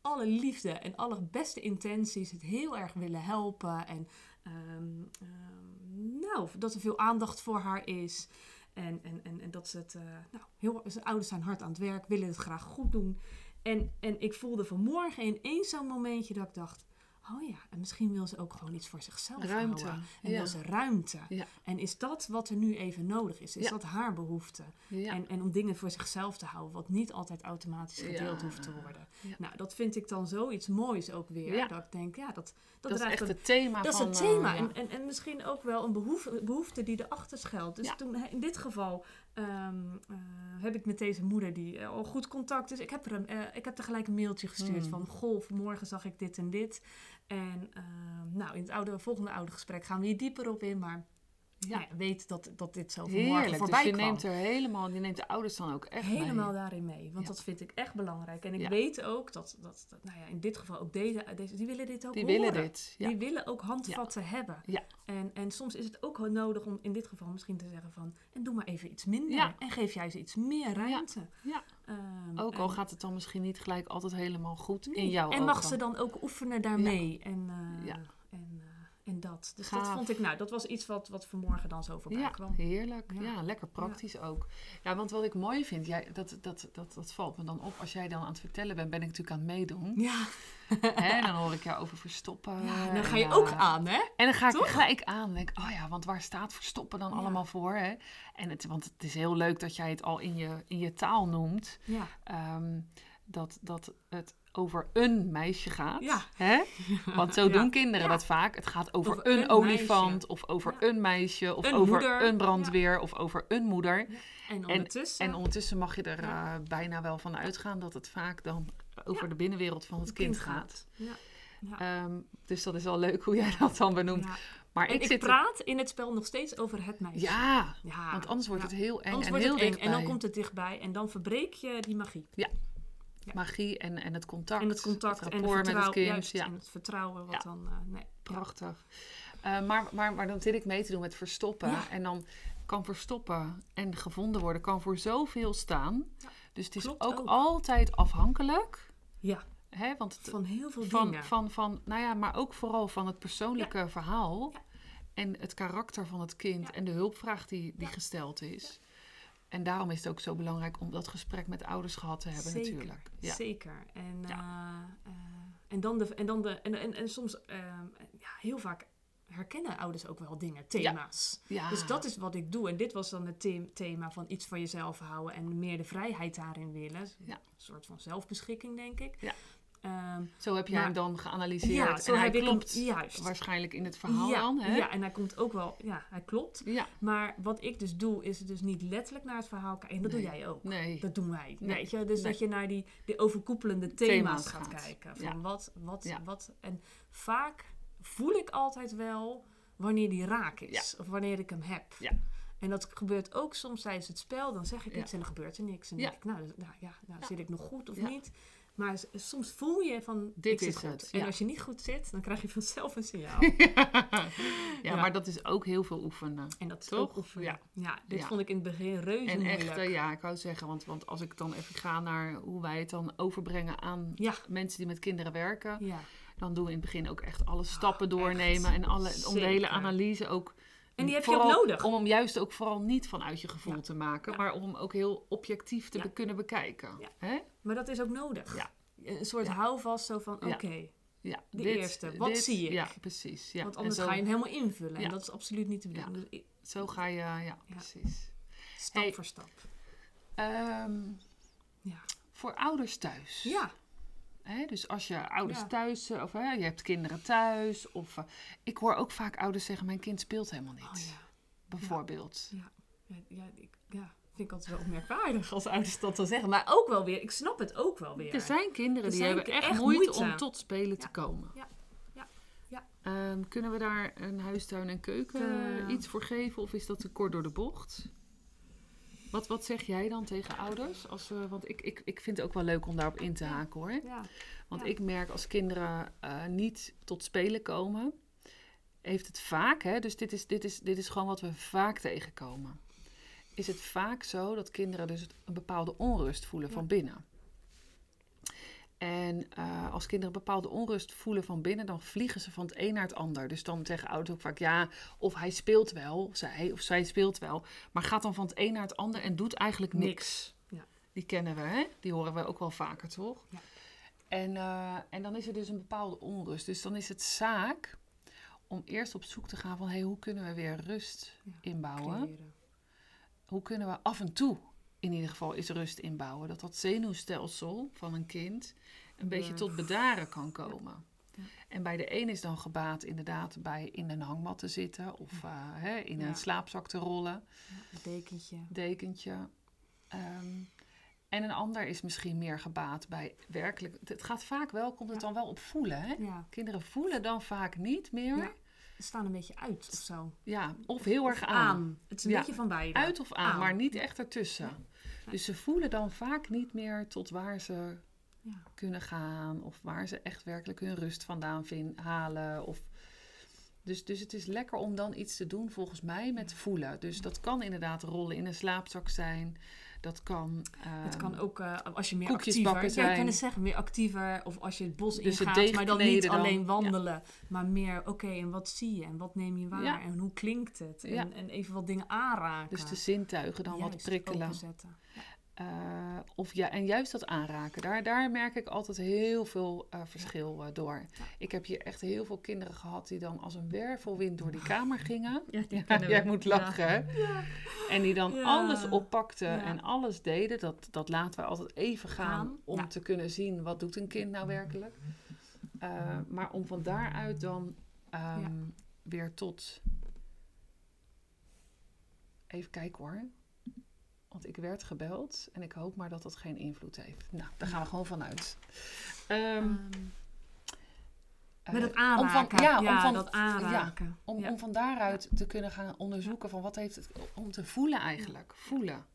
[SPEAKER 2] alle liefde en alle beste intenties het heel erg willen helpen. En ehm, ehm, nou, dat er veel aandacht voor haar is. En, en, en, en dat ze het, eh, nou, heel, zijn ouders zijn hard aan het werk, willen het graag goed doen. En, en ik voelde vanmorgen ineens zo'n momentje dat ik dacht, oh ja, en misschien wil ze ook gewoon iets voor zichzelf
[SPEAKER 1] Ruimte,
[SPEAKER 2] houden. En
[SPEAKER 1] ja.
[SPEAKER 2] wil ze ruimte.
[SPEAKER 1] Ja.
[SPEAKER 2] En is dat wat er nu even nodig is? Is
[SPEAKER 1] Ja.
[SPEAKER 2] dat haar behoefte? En, en om dingen voor zichzelf te houden, wat niet altijd automatisch gedeeld hoeft te worden. Nou, dat vind ik dan zoiets moois ook weer. Dat ik denk, ja, dat, dat,
[SPEAKER 1] dat is echt
[SPEAKER 2] een-
[SPEAKER 1] het thema
[SPEAKER 2] dat is het thema.
[SPEAKER 1] eh,
[SPEAKER 2] en, en, en misschien ook wel een behoefte, behoefte die erachter schuilt. Dus toen, in dit geval ehm, eh, heb ik met deze moeder die eh, al goed contact is. Ik heb, er een, ik heb er gelijk een mailtje gestuurd
[SPEAKER 1] Hmm.
[SPEAKER 2] van... Goh, vanmorgen zag ik dit en dit. En ehm, nou, in het volgende oude gesprek gaan we hier dieper op in. Maar
[SPEAKER 1] Ja.
[SPEAKER 2] ja. weet dat, dat dit zo vanmorgen
[SPEAKER 1] dus
[SPEAKER 2] voorbij
[SPEAKER 1] je
[SPEAKER 2] kwam.
[SPEAKER 1] neemt er helemaal, je neemt de ouders dan ook echt
[SPEAKER 2] helemaal
[SPEAKER 1] mee.
[SPEAKER 2] daarin mee. Want
[SPEAKER 1] Ja.
[SPEAKER 2] dat vind ik echt belangrijk. En ik
[SPEAKER 1] Ja.
[SPEAKER 2] weet ook dat, dat, dat, nou ja, in dit geval ook deze, deze die willen dit ook
[SPEAKER 1] Die
[SPEAKER 2] horen.
[SPEAKER 1] willen dit. Ja.
[SPEAKER 2] Die willen ook handvatten hebben.
[SPEAKER 1] Ja.
[SPEAKER 2] En, en soms is het ook wel nodig om in dit geval misschien te zeggen van... en doe maar even iets minder. En geef jij ze iets meer ruimte.
[SPEAKER 1] Ja.
[SPEAKER 2] Ehm,
[SPEAKER 1] Ook al
[SPEAKER 2] en-
[SPEAKER 1] gaat het dan misschien niet gelijk altijd helemaal goed in jouw
[SPEAKER 2] En mag
[SPEAKER 1] ogen.
[SPEAKER 2] ze dan ook oefenen daarmee. En, eh,
[SPEAKER 1] Ja.
[SPEAKER 2] en, eh, en dat. Dus
[SPEAKER 1] Gaaf.
[SPEAKER 2] dat vond ik, nou, dat was iets wat, wat vanmorgen dan zo voorbij
[SPEAKER 1] Ja,
[SPEAKER 2] kwam.
[SPEAKER 1] heerlijk. Ja,
[SPEAKER 2] Ja.
[SPEAKER 1] lekker praktisch ook. Ja, want wat ik mooi vind, jij, dat, dat, dat, dat valt me dan op. Als jij dan aan het vertellen bent, ben ik natuurlijk aan het meedoen.
[SPEAKER 2] Ja,
[SPEAKER 1] Hè, dan hoor ik jou over verstoppen.
[SPEAKER 2] ja dan ga je
[SPEAKER 1] eh,
[SPEAKER 2] ook aan, hè?
[SPEAKER 1] En dan ga ik gelijk aan. en denk, oh ja, want waar staat verstoppen dan allemaal voor? Hè? En het, want het is heel leuk dat jij het al in je, in je taal noemt.
[SPEAKER 2] Ja.
[SPEAKER 1] ehm, dat, dat het over een meisje gaat.
[SPEAKER 2] Ja.
[SPEAKER 1] Hè? Want zo
[SPEAKER 2] Ja.
[SPEAKER 1] doen kinderen
[SPEAKER 2] Ja.
[SPEAKER 1] dat vaak. Het gaat over,
[SPEAKER 2] Over
[SPEAKER 1] een,
[SPEAKER 2] een
[SPEAKER 1] olifant,
[SPEAKER 2] meisje.
[SPEAKER 1] of over een meisje, of
[SPEAKER 2] Een
[SPEAKER 1] over
[SPEAKER 2] moeder.
[SPEAKER 1] een brandweer, of over een moeder.
[SPEAKER 2] En ondertussen...
[SPEAKER 1] En ondertussen mag je er eh, bijna wel van uitgaan dat het vaak dan over de binnenwereld van het
[SPEAKER 2] Het
[SPEAKER 1] kind,
[SPEAKER 2] kind
[SPEAKER 1] gaat. Ehm, dus dat is wel leuk hoe jij dat dan benoemt. Maar
[SPEAKER 2] En
[SPEAKER 1] ik,
[SPEAKER 2] ik, praat in het spel nog steeds over het meisje.
[SPEAKER 1] Ja,
[SPEAKER 2] Ja,
[SPEAKER 1] want anders wordt
[SPEAKER 2] ja.
[SPEAKER 1] het heel eng
[SPEAKER 2] Anders
[SPEAKER 1] en
[SPEAKER 2] wordt
[SPEAKER 1] heel
[SPEAKER 2] het eng en dan komt het dichtbij en dan verbreek je die magie. ja.
[SPEAKER 1] Magie en, en het contact.
[SPEAKER 2] En het contact
[SPEAKER 1] het
[SPEAKER 2] en het
[SPEAKER 1] rapport met het
[SPEAKER 2] vertrouwen.
[SPEAKER 1] kind.
[SPEAKER 2] juist,
[SPEAKER 1] ja,
[SPEAKER 2] En het vertrouwen wat dan... eh, nee.
[SPEAKER 1] prachtig. Eh, maar, maar, maar dan zit ik mee te doen met verstoppen. En dan kan verstoppen en gevonden worden, kan voor zoveel staan. Dus het is ook,
[SPEAKER 2] ook.
[SPEAKER 1] altijd afhankelijk.
[SPEAKER 2] Ja,
[SPEAKER 1] Hè, want het,
[SPEAKER 2] van heel veel
[SPEAKER 1] van,
[SPEAKER 2] dingen.
[SPEAKER 1] van, van, nou ja, maar ook vooral van het persoonlijke verhaal. En het karakter van het kind en de hulpvraag die, die gesteld is. En daarom is het ook zo belangrijk om dat gesprek met ouders gehad te hebben
[SPEAKER 2] Zeker,
[SPEAKER 1] natuurlijk. Ja.
[SPEAKER 2] Zeker. En,
[SPEAKER 1] Ja.
[SPEAKER 2] eh, eh, en dan de. En, dan de en, en, en soms, eh, ja, heel vaak herkennen ouders ook wel dingen, thema's.
[SPEAKER 1] Ja.
[SPEAKER 2] Dus dat is wat ik doe. En dit was dan het the- thema van iets van jezelf houden en meer de vrijheid daarin willen.
[SPEAKER 1] Ja.
[SPEAKER 2] Een soort van zelfbeschikking, denk ik. Ehm,
[SPEAKER 1] Zo heb jij
[SPEAKER 2] Maar-
[SPEAKER 1] hem dan geanalyseerd.
[SPEAKER 2] ja, zo
[SPEAKER 1] en hij
[SPEAKER 2] hem-
[SPEAKER 1] klopt
[SPEAKER 2] juist.
[SPEAKER 1] waarschijnlijk in het verhaal
[SPEAKER 2] ja,
[SPEAKER 1] dan. Hè?
[SPEAKER 2] ja, en hij komt ook wel, ja, hij klopt.
[SPEAKER 1] Ja.
[SPEAKER 2] Maar wat ik dus doe, is dus niet letterlijk naar het verhaal kijken. En dat
[SPEAKER 1] Nee.
[SPEAKER 2] doe jij ook.
[SPEAKER 1] Nee.
[SPEAKER 2] Dat doen wij.
[SPEAKER 1] Nee.
[SPEAKER 2] Weet je? Dus
[SPEAKER 1] Nee.
[SPEAKER 2] dat je naar die, die overkoepelende thema's,
[SPEAKER 1] Thema's
[SPEAKER 2] gaat,
[SPEAKER 1] gaat.
[SPEAKER 2] kijken. Van
[SPEAKER 1] Ja.
[SPEAKER 2] wat, wat,
[SPEAKER 1] Ja.
[SPEAKER 2] wat. En vaak voel ik altijd wel wanneer die raak is. Of wanneer ik hem heb.
[SPEAKER 1] Ja.
[SPEAKER 2] En dat gebeurt ook soms tijdens het spel. Dan zeg ik
[SPEAKER 1] Ja.
[SPEAKER 2] iets en dan gebeurt er niks. En dan denk ik, nou, nou ja, nou
[SPEAKER 1] Ja.
[SPEAKER 2] zit ik nog goed of niet? Maar soms voel je van,
[SPEAKER 1] Dit is
[SPEAKER 2] goed.
[SPEAKER 1] het,
[SPEAKER 2] En als je niet goed zit, dan krijg je vanzelf een signaal.
[SPEAKER 1] ja,
[SPEAKER 2] Ja.
[SPEAKER 1] maar dat is ook heel veel oefenen.
[SPEAKER 2] En dat is
[SPEAKER 1] Toch?
[SPEAKER 2] ook oefenen.
[SPEAKER 1] Ja.
[SPEAKER 2] Ja. dit vond ik in het begin reuze
[SPEAKER 1] En
[SPEAKER 2] moeilijk.
[SPEAKER 1] echt, eh, ja, ik wou zeggen, want, want als ik dan even ga naar hoe wij het dan overbrengen aan mensen die met kinderen werken,
[SPEAKER 2] ja.
[SPEAKER 1] dan doen we in het begin ook echt alle stappen
[SPEAKER 2] echt.
[SPEAKER 1] doornemen en alle, om de hele analyse ook.
[SPEAKER 2] En die heb je ook nodig.
[SPEAKER 1] Om hem juist ook vooral niet vanuit je gevoel
[SPEAKER 2] Ja.
[SPEAKER 1] te maken,
[SPEAKER 2] Ja.
[SPEAKER 1] maar om hem ook heel objectief te be- kunnen bekijken. Hè?
[SPEAKER 2] Maar dat is ook nodig.
[SPEAKER 1] Ja.
[SPEAKER 2] Een soort houvast zo van, oké,
[SPEAKER 1] Ja,
[SPEAKER 2] De eerste, wat zie ik?
[SPEAKER 1] Ja, precies. Ja.
[SPEAKER 2] want anders
[SPEAKER 1] zo,
[SPEAKER 2] ga je hem helemaal invullen.
[SPEAKER 1] Ja.
[SPEAKER 2] En dat is absoluut niet de bedoeling. Dus
[SPEAKER 1] zo ga je, ja, precies.
[SPEAKER 2] stap
[SPEAKER 1] Hey.
[SPEAKER 2] voor stap.
[SPEAKER 1] Ehm,
[SPEAKER 2] Ja.
[SPEAKER 1] voor ouders thuis.
[SPEAKER 2] Ja,
[SPEAKER 1] Hè, dus als je ouders
[SPEAKER 2] Ja.
[SPEAKER 1] thuis, eh, of hè, je hebt kinderen thuis, of eh, ik hoor ook vaak ouders zeggen: Mijn kind speelt helemaal niet.
[SPEAKER 2] oh ja.
[SPEAKER 1] Bijvoorbeeld.
[SPEAKER 2] Ja, ja, ja, ik, ja, vind ik altijd wel merkwaardig als ouders dat dan zeggen. Maar ook wel weer, ik snap het ook wel weer.
[SPEAKER 1] Er zijn kinderen
[SPEAKER 2] Er
[SPEAKER 1] die
[SPEAKER 2] zijn
[SPEAKER 1] hebben echt,
[SPEAKER 2] echt
[SPEAKER 1] moeite,
[SPEAKER 2] moeite.
[SPEAKER 1] om tot spelen te komen.
[SPEAKER 2] Ja. Ja. Ja.
[SPEAKER 1] Ehm, kunnen we daar een huistuin en keuken iets voor geven, of is dat te kort door de bocht? Wat, wat zeg jij dan tegen ouders? Als we, want ik, ik, ik vind het ook wel leuk om daarop in te haken hoor.
[SPEAKER 2] Ja,
[SPEAKER 1] Want
[SPEAKER 2] Ja.
[SPEAKER 1] ik merk als kinderen eh, niet tot spelen komen, heeft het vaak, hè, dus dit is, dit, is, dit is gewoon wat we vaak tegenkomen. Is het vaak zo dat kinderen dus een bepaalde onrust voelen
[SPEAKER 2] Ja.
[SPEAKER 1] van binnen. En eh, als kinderen bepaalde onrust voelen van binnen, dan vliegen ze van het een naar het ander. Dus dan zeggen ouders ook vaak, ja, of hij speelt wel, zij of zij speelt wel, maar gaat dan van het een naar het ander en doet eigenlijk niks.
[SPEAKER 2] Niks. Ja.
[SPEAKER 1] Die kennen we, hè? Die horen we ook wel vaker, toch?
[SPEAKER 2] Ja.
[SPEAKER 1] En, eh, en dan is er dus een bepaalde onrust. Dus dan is het zaak om eerst op zoek te gaan van... Hey, hoe kunnen we weer rust
[SPEAKER 2] Ja,
[SPEAKER 1] inbouwen?
[SPEAKER 2] creëren.
[SPEAKER 1] Hoe kunnen we af en toe in ieder geval eens rust inbouwen? Dat dat zenuwstelsel van een kind een beetje tot bedaren kan komen.
[SPEAKER 2] Ja.
[SPEAKER 1] En bij de een is dan gebaat inderdaad bij in een hangmat te zitten... of eh, hè, in
[SPEAKER 2] Ja.
[SPEAKER 1] een slaapzak te rollen
[SPEAKER 2] een dekentje.
[SPEAKER 1] dekentje. Ehm, en een ander is misschien meer gebaat bij werkelijk. Het gaat vaak wel, komt het dan wel op voelen. Hè? Kinderen voelen dan vaak niet meer.
[SPEAKER 2] Ja.
[SPEAKER 1] Ja,
[SPEAKER 2] staan een beetje uit of zo.
[SPEAKER 1] of heel erg aan.
[SPEAKER 2] Het is een
[SPEAKER 1] Ja.
[SPEAKER 2] beetje van beide.
[SPEAKER 1] Uit of aan,
[SPEAKER 2] Aan.
[SPEAKER 1] maar niet echt ertussen. Dus ze voelen dan vaak niet meer tot waar ze
[SPEAKER 2] Ja.
[SPEAKER 1] kunnen gaan. Of waar ze echt werkelijk hun rust vandaan vin- halen. Of... Dus, dus het is lekker om dan iets te doen, volgens mij, met voelen. Dus dat kan inderdaad rollen in een slaapzak zijn. Dat kan...
[SPEAKER 2] Het
[SPEAKER 1] ehm,
[SPEAKER 2] kan ook eh, als je meer
[SPEAKER 1] koekjes
[SPEAKER 2] actiever...
[SPEAKER 1] bakken
[SPEAKER 2] Ja, ik kan
[SPEAKER 1] zijn.
[SPEAKER 2] het zeggen, meer actiever. Of als je het bos
[SPEAKER 1] Dus
[SPEAKER 2] ingaat, maar dan niet
[SPEAKER 1] dan.
[SPEAKER 2] alleen
[SPEAKER 1] Ja.
[SPEAKER 2] wandelen. Maar meer, oké, en wat zie je? En wat neem je waar?
[SPEAKER 1] Ja.
[SPEAKER 2] En hoe klinkt het? En, en even wat dingen aanraken.
[SPEAKER 1] Dus de zintuigen dan wat prikkelen.
[SPEAKER 2] Ja.
[SPEAKER 1] Eh, of ja, en juist dat aanraken. Daar, daar merk ik altijd heel veel eh, verschil eh, door. Ik heb hier echt heel veel kinderen gehad die dan als een wervelwind door die kamer gingen.
[SPEAKER 2] Ja, die
[SPEAKER 1] Ja,
[SPEAKER 2] we.
[SPEAKER 1] jij moet
[SPEAKER 2] Ja.
[SPEAKER 1] lachen, hè? En die dan
[SPEAKER 2] Ja.
[SPEAKER 1] alles oppakten
[SPEAKER 2] Ja.
[SPEAKER 1] en alles deden. Dat, dat laten we altijd even gaan om
[SPEAKER 2] ja.
[SPEAKER 1] te kunnen zien wat doet een kind nou werkelijk. Maar om van daaruit dan ehm,
[SPEAKER 2] Ja.
[SPEAKER 1] weer tot... Even kijken hoor. Want ik werd gebeld en ik hoop maar dat dat geen invloed heeft. Nou, daar gaan we gewoon vanuit. Ehm,
[SPEAKER 2] Ehm,
[SPEAKER 1] eh,
[SPEAKER 2] met het
[SPEAKER 1] om van-
[SPEAKER 2] aanraken.
[SPEAKER 1] ja,
[SPEAKER 2] ja,
[SPEAKER 1] om van,
[SPEAKER 2] dat aanraken.
[SPEAKER 1] om,
[SPEAKER 2] Ja.
[SPEAKER 1] om van daaruit te kunnen gaan onderzoeken van wat heeft het... Om te voelen eigenlijk. Voelen.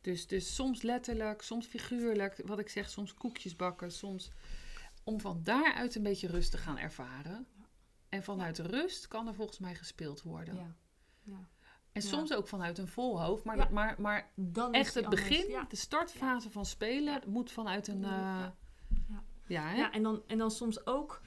[SPEAKER 1] Dus, dus soms letterlijk, soms figuurlijk. Wat ik zeg, soms koekjes bakken. Soms om van daaruit een beetje rust te gaan ervaren. En vanuit rust kan er volgens mij gespeeld worden.
[SPEAKER 2] Ja.
[SPEAKER 1] En
[SPEAKER 2] Ja.
[SPEAKER 1] soms ook vanuit een vol hoofd. Maar,
[SPEAKER 2] Ja.
[SPEAKER 1] maar, maar
[SPEAKER 2] Dan is
[SPEAKER 1] echt het
[SPEAKER 2] anders.
[SPEAKER 1] begin,
[SPEAKER 2] Ja.
[SPEAKER 1] de startfase van spelen, moet vanuit een...
[SPEAKER 2] Ja.
[SPEAKER 1] eh,
[SPEAKER 2] Ja.
[SPEAKER 1] ja, hè?
[SPEAKER 2] Ja, en dan, en dan soms ook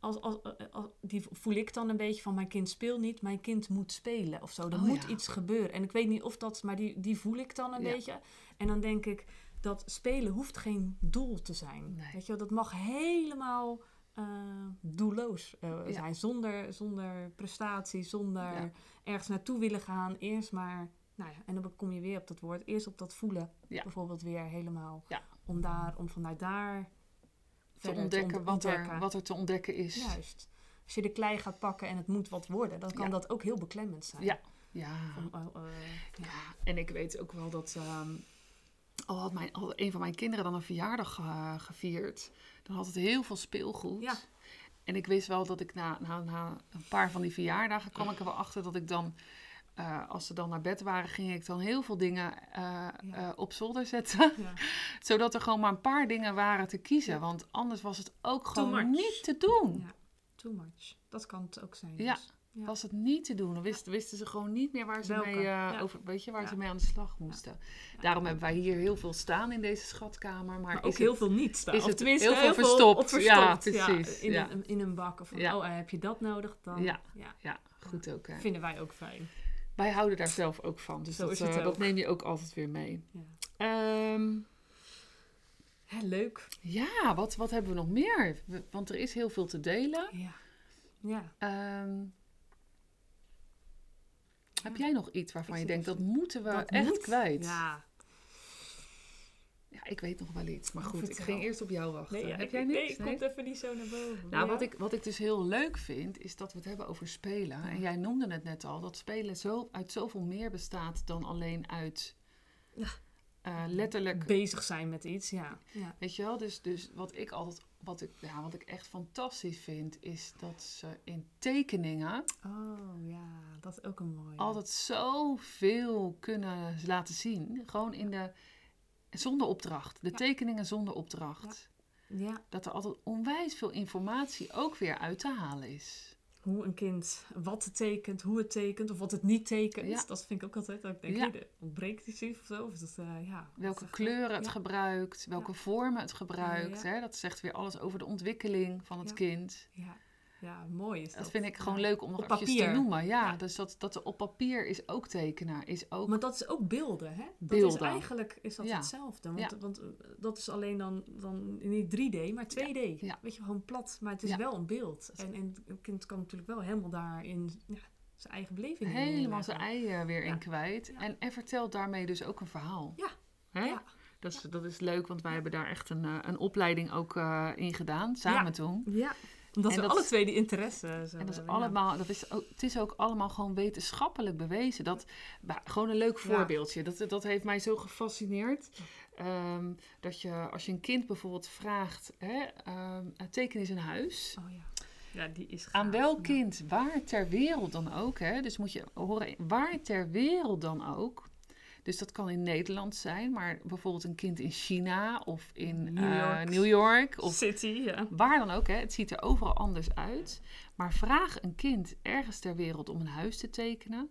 [SPEAKER 2] als, als, als, die voel ik dan een beetje van mijn kind speelt niet, mijn kind moet spelen of zo. Er
[SPEAKER 1] Oh,
[SPEAKER 2] moet
[SPEAKER 1] ja.
[SPEAKER 2] iets gebeuren. En ik weet niet of dat, maar die, die voel ik dan een
[SPEAKER 1] Ja.
[SPEAKER 2] beetje. En dan denk ik, dat spelen hoeft geen doel te zijn.
[SPEAKER 1] Nee.
[SPEAKER 2] Weet je dat mag helemaal eh, doelloos eh,
[SPEAKER 1] Ja.
[SPEAKER 2] zijn. Zonder, zonder prestatie, zonder
[SPEAKER 1] Ja.
[SPEAKER 2] ergens naartoe willen gaan. Eerst maar, nou ja, en dan kom je weer op dat woord. Eerst op dat voelen
[SPEAKER 1] Ja.
[SPEAKER 2] bijvoorbeeld weer helemaal. Om, daar, om vanuit daar
[SPEAKER 1] te ontdekken,
[SPEAKER 2] ont-
[SPEAKER 1] wat, er, wat er te ontdekken is.
[SPEAKER 2] Juist. Als je de klei gaat pakken en het moet wat worden, dan kan dat ook heel beklemmend zijn.
[SPEAKER 1] Ja. Ja.
[SPEAKER 2] Om, eh, eh, ja.
[SPEAKER 1] Ja, en ik weet ook wel dat ehm, al had mijn, al een van mijn kinderen dan een verjaardag eh, gevierd, dan had het heel veel speelgoed.
[SPEAKER 2] Ja.
[SPEAKER 1] En ik wist wel dat ik na, na, na een paar van die verjaardagen kwam ik er wel achter dat ik dan, eh, als ze dan naar bed waren, ging ik dan heel veel dingen eh,
[SPEAKER 2] Ja.
[SPEAKER 1] op zolder zetten.
[SPEAKER 2] Ja.
[SPEAKER 1] Zodat er gewoon maar een paar dingen waren te kiezen. Want anders was het ook
[SPEAKER 2] Too
[SPEAKER 1] gewoon
[SPEAKER 2] much.
[SPEAKER 1] niet te doen.
[SPEAKER 2] Ja. Too much. Dat kan het ook zijn.
[SPEAKER 1] Ja.
[SPEAKER 2] dus. Ja.
[SPEAKER 1] Was het niet te doen. Dan wisten, wisten ze gewoon niet meer waar ze
[SPEAKER 2] Welke?
[SPEAKER 1] mee, eh,
[SPEAKER 2] Ja.
[SPEAKER 1] over, weet je, waar
[SPEAKER 2] Ja.
[SPEAKER 1] ze mee aan de slag moesten. Daarom hebben wij hier heel veel staan in deze schatkamer. Maar,
[SPEAKER 2] ook
[SPEAKER 1] het-
[SPEAKER 2] heel veel niet staan.
[SPEAKER 1] is
[SPEAKER 2] Of
[SPEAKER 1] het
[SPEAKER 2] tenminste,
[SPEAKER 1] heel veel
[SPEAKER 2] op
[SPEAKER 1] verstopt. Ja,
[SPEAKER 2] verstopt.
[SPEAKER 1] precies.
[SPEAKER 2] in,
[SPEAKER 1] Ja.
[SPEAKER 2] Een, in een bak. Of van,
[SPEAKER 1] Ja.
[SPEAKER 2] oh, heb je dat nodig? Dan,
[SPEAKER 1] Ja.
[SPEAKER 2] ja.
[SPEAKER 1] Ja, goed ook. Hè.
[SPEAKER 2] Vinden wij ook fijn.
[SPEAKER 1] Wij houden daar zelf ook van. Dus
[SPEAKER 2] Zo
[SPEAKER 1] dat,
[SPEAKER 2] is het
[SPEAKER 1] eh, dat neem je ook altijd weer mee.
[SPEAKER 2] Ja.
[SPEAKER 1] Ehm,
[SPEAKER 2] leuk.
[SPEAKER 1] ja, wat, wat hebben we nog meer? We- want er is heel veel te delen.
[SPEAKER 2] Ja. Ja.
[SPEAKER 1] Ehm, heb jij nog iets waarvan
[SPEAKER 2] Ik
[SPEAKER 1] je denkt, dat moeten we
[SPEAKER 2] Dat
[SPEAKER 1] echt
[SPEAKER 2] moet.
[SPEAKER 1] kwijt?
[SPEAKER 2] Ja.
[SPEAKER 1] Ja, ik weet nog wel iets. Maar goed, ik ging eerst op jou wachten.
[SPEAKER 2] Nee, ja,
[SPEAKER 1] heb
[SPEAKER 2] ik-
[SPEAKER 1] jij
[SPEAKER 2] nee,
[SPEAKER 1] niks?
[SPEAKER 2] het komt even niet zo naar boven.
[SPEAKER 1] Nou,
[SPEAKER 2] Ja.
[SPEAKER 1] wat ik, wat ik dus heel leuk vind, is dat we het hebben over spelen. En jij noemde het net al, dat spelen zo, uit zoveel meer bestaat dan alleen uit eh, letterlijk.
[SPEAKER 2] bezig zijn met iets, ja. ja.
[SPEAKER 1] Weet je wel, dus, dus wat ik altijd, wat ik, ja, wat ik echt fantastisch vind, is dat ze in tekeningen
[SPEAKER 2] Oh ja, dat is ook een mooie.
[SPEAKER 1] altijd zoveel kunnen laten zien. Gewoon in de, zonder opdracht. De
[SPEAKER 2] Ja.
[SPEAKER 1] tekeningen zonder opdracht.
[SPEAKER 2] Ja,
[SPEAKER 1] Dat er altijd onwijs veel informatie ook weer uit te halen is.
[SPEAKER 2] Hoe een kind wat het tekent, hoe het tekent of wat het niet tekent.
[SPEAKER 1] Ja.
[SPEAKER 2] Dat vind ik ook altijd. Dat ik denk,
[SPEAKER 1] Ja.
[SPEAKER 2] ja. ontbreekt iets of zo. Of dat, eh, ja,
[SPEAKER 1] welke
[SPEAKER 2] dat
[SPEAKER 1] kleuren het
[SPEAKER 2] ja.
[SPEAKER 1] gebruikt, welke vormen het gebruikt. Hè? Dat zegt weer alles over de ontwikkeling van het kind.
[SPEAKER 2] Ja, ja, mooi is dat.
[SPEAKER 1] Dat vind ik gewoon
[SPEAKER 2] Ja.
[SPEAKER 1] leuk om nog
[SPEAKER 2] Op
[SPEAKER 1] eventjes te
[SPEAKER 2] papier.
[SPEAKER 1] noemen. Ja,
[SPEAKER 2] Ja.
[SPEAKER 1] dus dat, dat op papier is ook tekenen. Is ook,
[SPEAKER 2] Maar dat is ook beelden, hè? Dat
[SPEAKER 1] Beelden.
[SPEAKER 2] is eigenlijk is dat
[SPEAKER 1] Ja.
[SPEAKER 2] hetzelfde. Want,
[SPEAKER 1] Ja.
[SPEAKER 2] want eh, dat is alleen dan, dan niet 3D, maar 2D.
[SPEAKER 1] Ja.
[SPEAKER 2] Weet je, gewoon plat. Maar het is
[SPEAKER 1] Ja.
[SPEAKER 2] wel een beeld. En, en een kind kan natuurlijk wel helemaal daarin ja, zijn eigen beleving in
[SPEAKER 1] helemaal zijn
[SPEAKER 2] neerleggen.
[SPEAKER 1] ei eh, weer
[SPEAKER 2] Ja.
[SPEAKER 1] in kwijt.
[SPEAKER 2] Ja.
[SPEAKER 1] En, en vertelt daarmee dus ook een verhaal.
[SPEAKER 2] Ja.
[SPEAKER 1] Hè?
[SPEAKER 2] Ja.
[SPEAKER 1] Dat, is, dat is leuk, want wij hebben daar echt een, eh, een opleiding ook eh, in gedaan, samen
[SPEAKER 2] Ja.
[SPEAKER 1] toen.
[SPEAKER 2] Ja, omdat
[SPEAKER 1] En dat
[SPEAKER 2] alle
[SPEAKER 1] is-
[SPEAKER 2] twee die interesse
[SPEAKER 1] En dat is
[SPEAKER 2] hebben, ja.
[SPEAKER 1] allemaal, dat is ook, het is ook allemaal gewoon wetenschappelijk bewezen. Dat, bah, gewoon een leuk
[SPEAKER 2] Ja.
[SPEAKER 1] voorbeeldje. Dat, dat heeft mij zo gefascineerd. Ehm, dat je, als je een kind bijvoorbeeld vraagt, hè, ehm, teken eens een huis.
[SPEAKER 2] Oh ja. Ja, die is gaaf.
[SPEAKER 1] Aan welk
[SPEAKER 2] Ja.
[SPEAKER 1] kind, waar ter wereld dan ook. Hè? Dus moet je horen, waar ter wereld dan ook. Dus dat kan in Nederland zijn, maar bijvoorbeeld een kind in China of in
[SPEAKER 2] New
[SPEAKER 1] eh,
[SPEAKER 2] York.
[SPEAKER 1] New York of
[SPEAKER 2] City, ja.
[SPEAKER 1] Waar dan ook, hè, het ziet er overal anders uit. Maar vraag een kind ergens ter wereld om een huis te tekenen.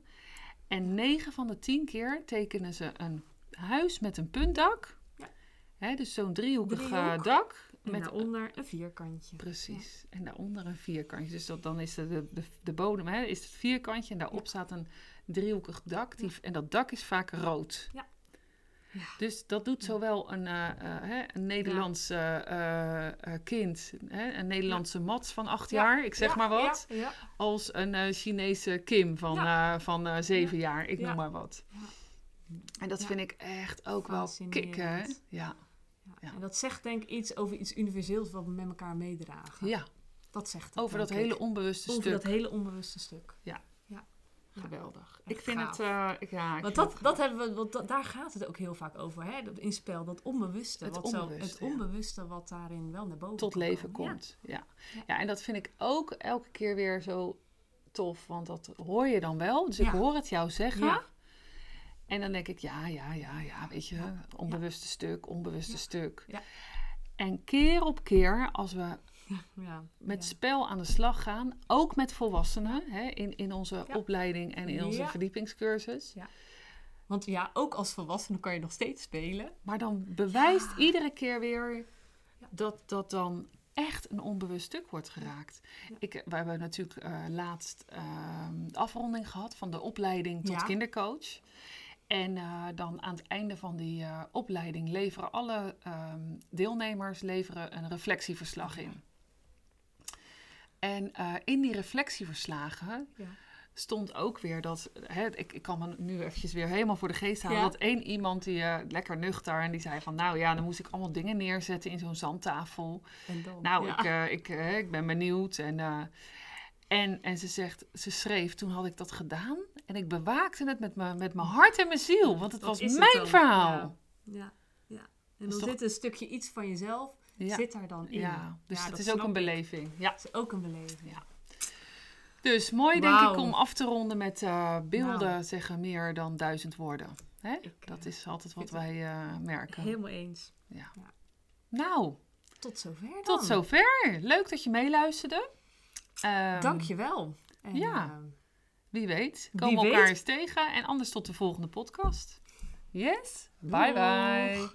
[SPEAKER 1] En 9 van de 10 keer tekenen ze een huis met een puntdak.
[SPEAKER 2] Ja.
[SPEAKER 1] Hè, dus zo'n driehoekig eh,
[SPEAKER 2] Driehoek.
[SPEAKER 1] dak.
[SPEAKER 2] En
[SPEAKER 1] met
[SPEAKER 2] daaronder een vierkantje.
[SPEAKER 1] Precies. En daaronder een vierkantje. Dus dat, dan is de, de, de, de bodem hè, is het vierkantje. En daarop
[SPEAKER 2] Ja.
[SPEAKER 1] staat een driehoekig dak. Die, En dat dak is vaak rood.
[SPEAKER 2] Ja. Ja.
[SPEAKER 1] Dus dat doet zowel een, eh, eh, hè, een Nederlands eh, kind, hè, een Nederlandse Mats van acht
[SPEAKER 2] Ja.
[SPEAKER 1] jaar, ik zeg
[SPEAKER 2] Ja,
[SPEAKER 1] maar wat,
[SPEAKER 2] Ja, ja.
[SPEAKER 1] als een Chinese Kim van, van zeven jaar, ik
[SPEAKER 2] Ja.
[SPEAKER 1] noem maar wat.
[SPEAKER 2] Ja.
[SPEAKER 1] En dat
[SPEAKER 2] Ja.
[SPEAKER 1] vind ik echt ook wel kicken. Ja.
[SPEAKER 2] Ja.
[SPEAKER 1] Ja.
[SPEAKER 2] En dat zegt denk ik iets over iets universeels wat we met elkaar meedragen.
[SPEAKER 1] ja,
[SPEAKER 2] Dat zegt het,
[SPEAKER 1] over dat hele onbewuste
[SPEAKER 2] Over
[SPEAKER 1] stuk.
[SPEAKER 2] dat hele onbewuste stuk.
[SPEAKER 1] Geweldig.
[SPEAKER 2] Echt
[SPEAKER 1] ik vind
[SPEAKER 2] gaaf.
[SPEAKER 1] het, eh, ik- ja, ik
[SPEAKER 2] Want dat,
[SPEAKER 1] het
[SPEAKER 2] dat hebben we, want dat- daar gaat het ook heel vaak over, hè? dat- in spel. Dat onbewuste.
[SPEAKER 1] Het
[SPEAKER 2] wat zo,
[SPEAKER 1] onbewuste,
[SPEAKER 2] het
[SPEAKER 1] ja.
[SPEAKER 2] onbewuste wat daarin wel naar boven
[SPEAKER 1] tot
[SPEAKER 2] kan
[SPEAKER 1] leven
[SPEAKER 2] komen.
[SPEAKER 1] komt. Ja.
[SPEAKER 2] Ja.
[SPEAKER 1] Ja. en dat vind ik ook elke keer weer zo tof, want dat hoor je dan wel. Dus ik hoor het jou zeggen.
[SPEAKER 2] Ja.
[SPEAKER 1] En dan denk ik, ja, ja, ja, ja, weet je,
[SPEAKER 2] Ja.
[SPEAKER 1] onbewuste stuk, onbewuste
[SPEAKER 2] Ja.
[SPEAKER 1] stuk.
[SPEAKER 2] Ja.
[SPEAKER 1] En keer op keer, als we
[SPEAKER 2] Ja,
[SPEAKER 1] met
[SPEAKER 2] ja.
[SPEAKER 1] spel aan de slag gaan, ook met volwassenen, hè, in, in onze
[SPEAKER 2] Ja.
[SPEAKER 1] opleiding en in onze
[SPEAKER 2] Ja.
[SPEAKER 1] verdiepingscursus.
[SPEAKER 2] Want ja, ook als volwassene kan je nog steeds spelen.
[SPEAKER 1] Maar dan bewijst iedere keer weer dat dat dan echt een onbewust stuk wordt geraakt. Ik, we hebben natuurlijk eh, laatst ehm, de afronding gehad van de opleiding tot kindercoach. En eh, dan aan het einde van die eh, opleiding leveren alle ehm, deelnemers leveren een reflectieverslag in. En eh, in die reflectieverslagen
[SPEAKER 2] Ja.
[SPEAKER 1] stond ook weer dat, hè, ik, ik kan me nu eventjes weer helemaal voor de geest halen,
[SPEAKER 2] Ja.
[SPEAKER 1] dat één iemand die eh, lekker nuchter en die zei van, nou ja, dan moest ik allemaal dingen neerzetten in zo'n zandtafel.
[SPEAKER 2] En dan,
[SPEAKER 1] Nou,
[SPEAKER 2] ja.
[SPEAKER 1] ik, eh, ik, ik ben benieuwd en, en, en ze zegt, ze schreef, toen had ik dat gedaan en ik bewaakte het met mijn met mijn hart en mijn ziel, want het
[SPEAKER 2] Dat
[SPEAKER 1] was
[SPEAKER 2] het
[SPEAKER 1] mijn verhaal.
[SPEAKER 2] Ja. En dan
[SPEAKER 1] toch-
[SPEAKER 2] zit een stukje iets van jezelf,
[SPEAKER 1] Ja,
[SPEAKER 2] zit daar dan in.
[SPEAKER 1] ja. dus
[SPEAKER 2] Ja,
[SPEAKER 1] het
[SPEAKER 2] dat
[SPEAKER 1] is ook een beleving. Ja.
[SPEAKER 2] Dat is ook een beleving.
[SPEAKER 1] Ja. Dus mooi denk ik om af te ronden met eh, beelden zeggen meer dan duizend woorden. Hè?
[SPEAKER 2] Ik,
[SPEAKER 1] Dat
[SPEAKER 2] eh,
[SPEAKER 1] is altijd wat wij eh, merken.
[SPEAKER 2] Helemaal eens.
[SPEAKER 1] Nou,
[SPEAKER 2] Tot zover dan.
[SPEAKER 1] tot zover. Leuk dat je meeluisterde. Ehm,
[SPEAKER 2] Dank je wel. En,
[SPEAKER 1] ja.
[SPEAKER 2] ehm,
[SPEAKER 1] Wie weet, komen we
[SPEAKER 2] weet.
[SPEAKER 1] elkaar eens tegen. En anders tot de volgende podcast. Yes, bye bye.